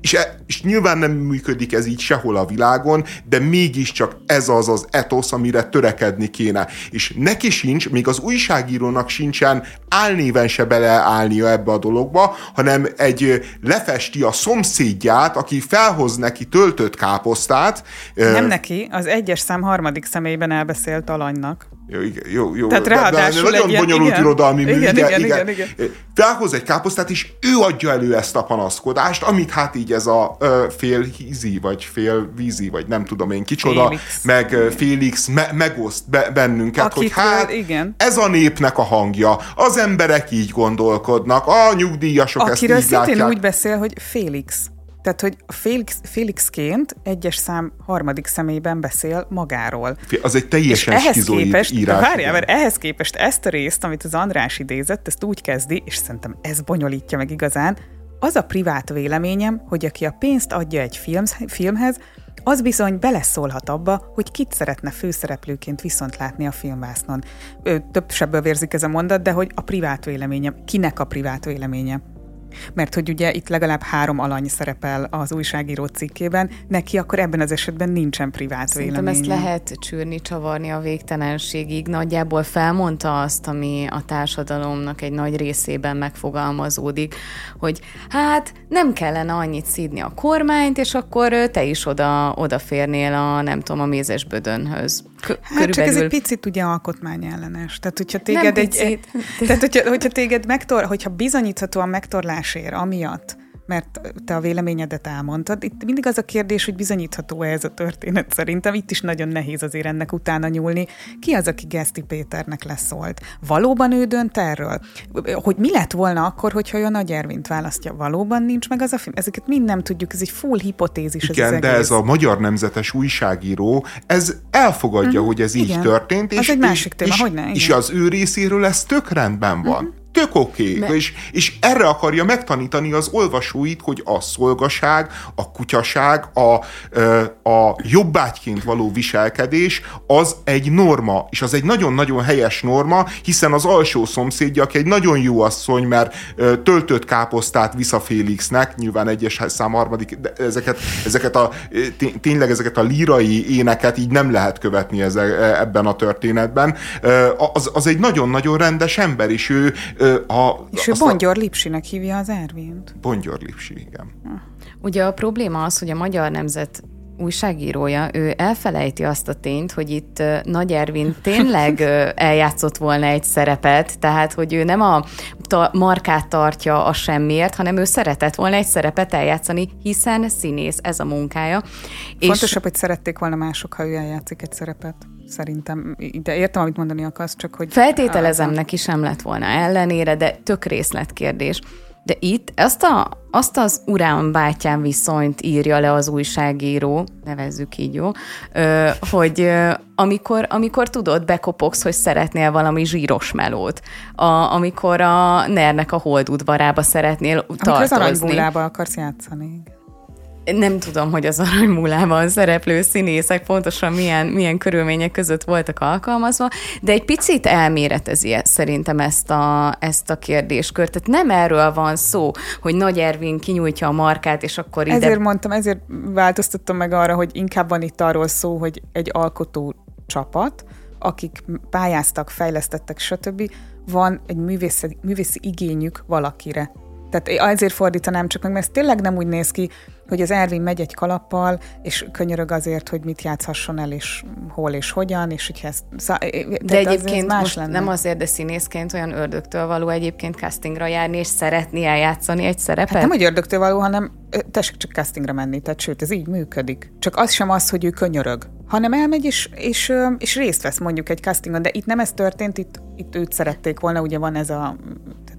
És, e, és nyilván nem működik ez így sehol a világon, de mégiscsak ez az az etosz, amire törekedni kéne. És neki sincs, még az újságírónak sincsen álnéven se beleállnia ebbe a dologba, hanem egy lefesti a szomszédját, aki felhoz neki töltött káposztát. Nem neki, az egyes szám harmadik személyben elbeszélt alanynak. Jó, igen, jó, jó. Tehát ráadásul nagyon egy bonyolult igen, irodalmi mű, igen, igen, igen, igen, igen. Felhoz egy káposztát, és ő adja elő ezt a panaszkodást, amit hát így ez a ö, fél hízi, vagy fél vízi, vagy nem tudom én kicsoda, Félix. meg Félix me, megoszt be, bennünket, Akit hogy hát igen. ez a népnek a hangja. Az emberek így gondolkodnak, a nyugdíjasok Akiről ezt így szintén látják. úgy beszél, hogy Félix. Tehát, hogy Félix, Félixként egyes szám harmadik személyben beszél magáról. Az egy teljesen és ehhez képest, írás. Várjál, mert ehhez képest ezt a részt, amit az András idézett, ezt úgy kezdi, és szerintem ez bonyolítja meg igazán, az a privát véleményem, hogy aki a pénzt adja egy film, filmhez, az bizony beleszólhat abba, hogy kit szeretne főszereplőként viszont látni a filmvásznon. Több sebből vérzik ez a mondat, de hogy a privát véleményem, kinek a privát véleménye. Mert hogy ugye itt legalább három alany szerepel az újságíró cikkében, neki akkor ebben az esetben nincsen privát Szerintem véleménye. ezt lehet csűrni, csavarni a végtelenségig. Nagyjából felmondta azt, ami a társadalomnak egy nagy részében megfogalmazódik, hogy hát nem kellene annyit szídni a kormányt, és akkor te is oda, odaférnél a, nem tudom, a mézesbödönhöz. Hát csak ez egy picit ugye alkotmányellenes. Tehát, hogyha téged egy, egy, tehát, hogyha, hogyha téged megtor, hogyha bizonyíthatóan megtorlás ér amiatt, mert te a véleményedet elmondtad. Itt mindig az a kérdés, hogy bizonyítható-e ez a történet szerintem. Itt is nagyon nehéz azért ennek utána nyúlni. Ki az, aki Geszti Péternek leszólt? Valóban ő dönt erről? Hogy mi lett volna akkor, hogyha ő a Nagy Ervint választja? Valóban nincs meg az a film? Ezeket mind nem tudjuk, ez egy full hipotézis. Igen, ez de ez a magyar nemzetes újságíró, ez elfogadja, uh-huh. hogy ez így igen. történt. Az és, egy másik téma, és, hogy ne, és az ő részéről ez tök rendben van. Uh-huh tök oké, okay. és, és erre akarja megtanítani az olvasóit, hogy a szolgaság, a kutyaság, a, a jobbágyként való viselkedés az egy norma, és az egy nagyon-nagyon helyes norma, hiszen az alsó szomszédja, aki egy nagyon jó asszony, mert töltött káposztát visz a Félixnek, nyilván egyes szám harmadik, de ezeket, ezeket a, tényleg ezeket a lírai éneket így nem lehet követni ebben a történetben. Az, az egy nagyon-nagyon rendes ember, és ő A, És ő Bongyor Lipsinek hívja az Ervint. Bongyor Lipsi, igen. Ugye a probléma az, hogy a Magyar Nemzet újságírója, ő elfelejti azt a tényt, hogy itt Nagy Ervin tényleg eljátszott volna egy szerepet, tehát hogy ő nem a ta- markát tartja a semmiért, hanem ő szeretett volna egy szerepet eljátszani, hiszen színész, ez a munkája. Fontosabb, és... hogy szerették volna mások, ha ő eljátszik egy szerepet. Szerintem, de értem, amit mondani akarsz, csak hogy... Feltételezem, neki sem lett volna ellenére, de tök részletkérdés. De itt azt, a, azt az urán bátyám viszonyt írja le az újságíró, nevezzük így, jó, ö, hogy amikor, amikor tudod, bekopogsz, hogy szeretnél valami zsíros melót, a, amikor a Nernek a holdudvarába szeretnél amikor tartozni. Amikor az akarsz játszani nem tudom, hogy az aranymúlában szereplő színészek pontosan milyen, milyen körülmények között voltak alkalmazva, de egy picit elméretezi szerintem ezt a, ezt a kérdéskört. Tehát nem erről van szó, hogy Nagy Ervin kinyújtja a markát, és akkor ide... Ezért mondtam, ezért változtattam meg arra, hogy inkább van itt arról szó, hogy egy alkotó csapat, akik pályáztak, fejlesztettek, stb. van egy művészi, művészi igényük valakire. Tehát azért fordítanám csak meg, mert ez tényleg nem úgy néz ki, hogy az Ervin megy egy kalappal, és könyörög azért, hogy mit játszhasson el, és hol és hogyan, és hogy ezt... Szá, de egyébként más most lenne. nem azért, de színészként olyan ördögtől való egyébként castingra járni, és szeretni eljátszani egy szerepet? Hát nem, hogy ördögtől való, hanem tessék csak castingra menni, tehát sőt, ez így működik. Csak az sem az, hogy ő könyörög, hanem elmegy és, és, és részt vesz mondjuk egy castingon, de itt nem ez történt, itt, itt őt szerették volna, ugye van ez a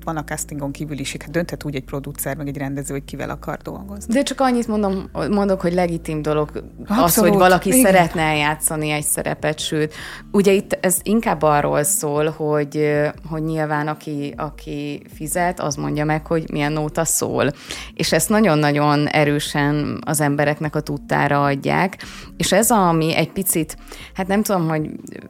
van a castingon is, hát dönthet úgy egy producer, meg egy rendező, hogy kivel akar dolgozni. De csak annyit mondom, mondok, hogy legitim dolog Abszolút, az, hogy valaki igen. szeretne eljátszani egy szerepet, sőt, ugye itt ez inkább arról szól, hogy, hogy nyilván aki, aki fizet, az mondja meg, hogy milyen nóta szól. És ezt nagyon-nagyon erősen az embereknek a tudtára adják, és ez ami egy picit, hát nem tudom, hogy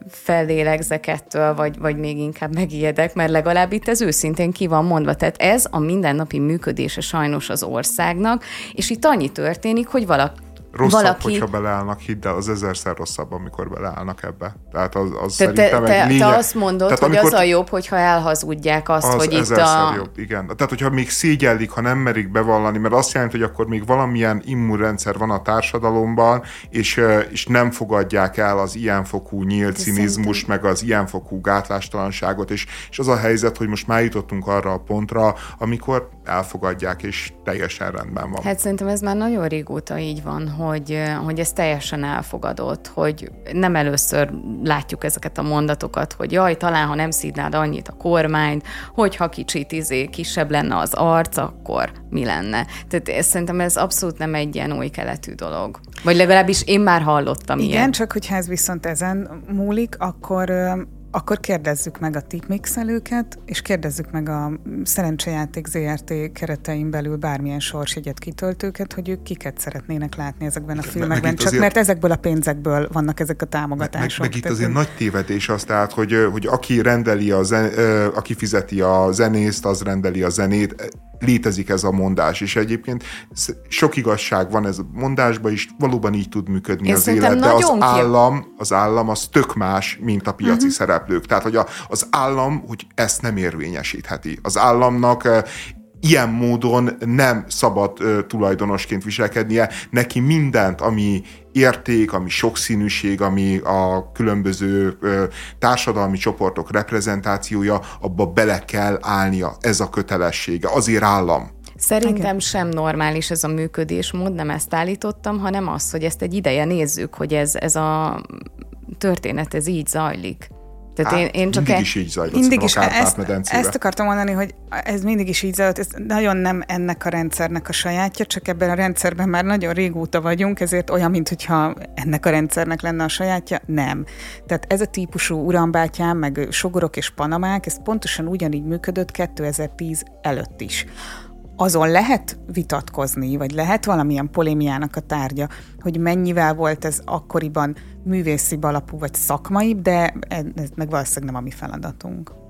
fellélegzek ettől, vagy, vagy még inkább megijedek, mert legalább itt ez őszintén ki ki van mondva. Tehát ez a mindennapi működése sajnos az országnak, és itt annyi történik, hogy valaki rosszabb, valaki... hogyha beleállnak, hidd el, az ezerszer rosszabb, amikor beleállnak ebbe. Tehát az, az te, szerintem te, egy lényeg... te azt mondod, Tehát hogy amikor... az a jobb, hogyha elhazudják azt, az hogy itt a... jobb, igen. Tehát, hogyha még szégyellik, ha nem merik bevallani, mert azt jelenti, hogy akkor még valamilyen immunrendszer van a társadalomban, és, és nem fogadják el az ilyenfokú nyílt cinizmus, meg az ilyenfokú gátlástalanságot, és, és az a helyzet, hogy most már jutottunk arra a pontra, amikor elfogadják, és teljesen rendben van. Hát szerintem ez már nagyon régóta így van, hogy, hogy ez teljesen elfogadott, hogy nem először látjuk ezeket a mondatokat, hogy jaj, talán ha nem szídnád annyit a kormányt, hogyha kicsit izé, kisebb lenne az arc, akkor mi lenne. Tehát ez, szerintem ez abszolút nem egy ilyen új keletű dolog. Vagy legalábbis én már hallottam Igen, ilyen. csak hogyha ez viszont ezen múlik, akkor akkor kérdezzük meg a tipmixelőket, és kérdezzük meg a Szerencsejáték ZRT keretein belül bármilyen sorsjegyet kitöltőket, hogy ők kiket szeretnének látni ezekben a filmekben, csak azért, mert ezekből a pénzekből vannak ezek a támogatások. Meg, meg itt azért nagy tévedés az, tehát, hogy, hogy aki rendeli a zen, aki fizeti a zenészt, az rendeli a zenét, létezik ez a mondás, és egyébként sok igazság van ez a mondásban is, valóban így tud működni Én az élet, de az állam, az állam az tök más, mint a piaci uh-huh. szereplők. Tehát, hogy a, az állam, hogy ezt nem érvényesítheti. Az államnak ilyen módon nem szabad ö, tulajdonosként viselkednie, neki mindent, ami érték, ami sokszínűség, ami a különböző ö, társadalmi csoportok reprezentációja, abba bele kell állnia. Ez a kötelessége. Azért állam. Szerintem Igen. sem normális ez a működésmód, nem ezt állítottam, hanem az, hogy ezt egy ideje nézzük, hogy ez, ez a történet, ez így zajlik. Tehát hát, én, én csak mindig e... is így zajlott mindig is, ezt, ezt akartam mondani, hogy ez mindig is így zajlott, ez nagyon nem ennek a rendszernek a sajátja, csak ebben a rendszerben már nagyon régóta vagyunk, ezért olyan, mintha ennek a rendszernek lenne a sajátja, nem. Tehát ez a típusú urambátyám, meg sogorok és panamák, ez pontosan ugyanígy működött 2010 előtt is azon lehet vitatkozni, vagy lehet valamilyen polémiának a tárgya, hogy mennyivel volt ez akkoriban művészi alapú vagy szakmai, de ez meg valószínűleg nem a mi feladatunk.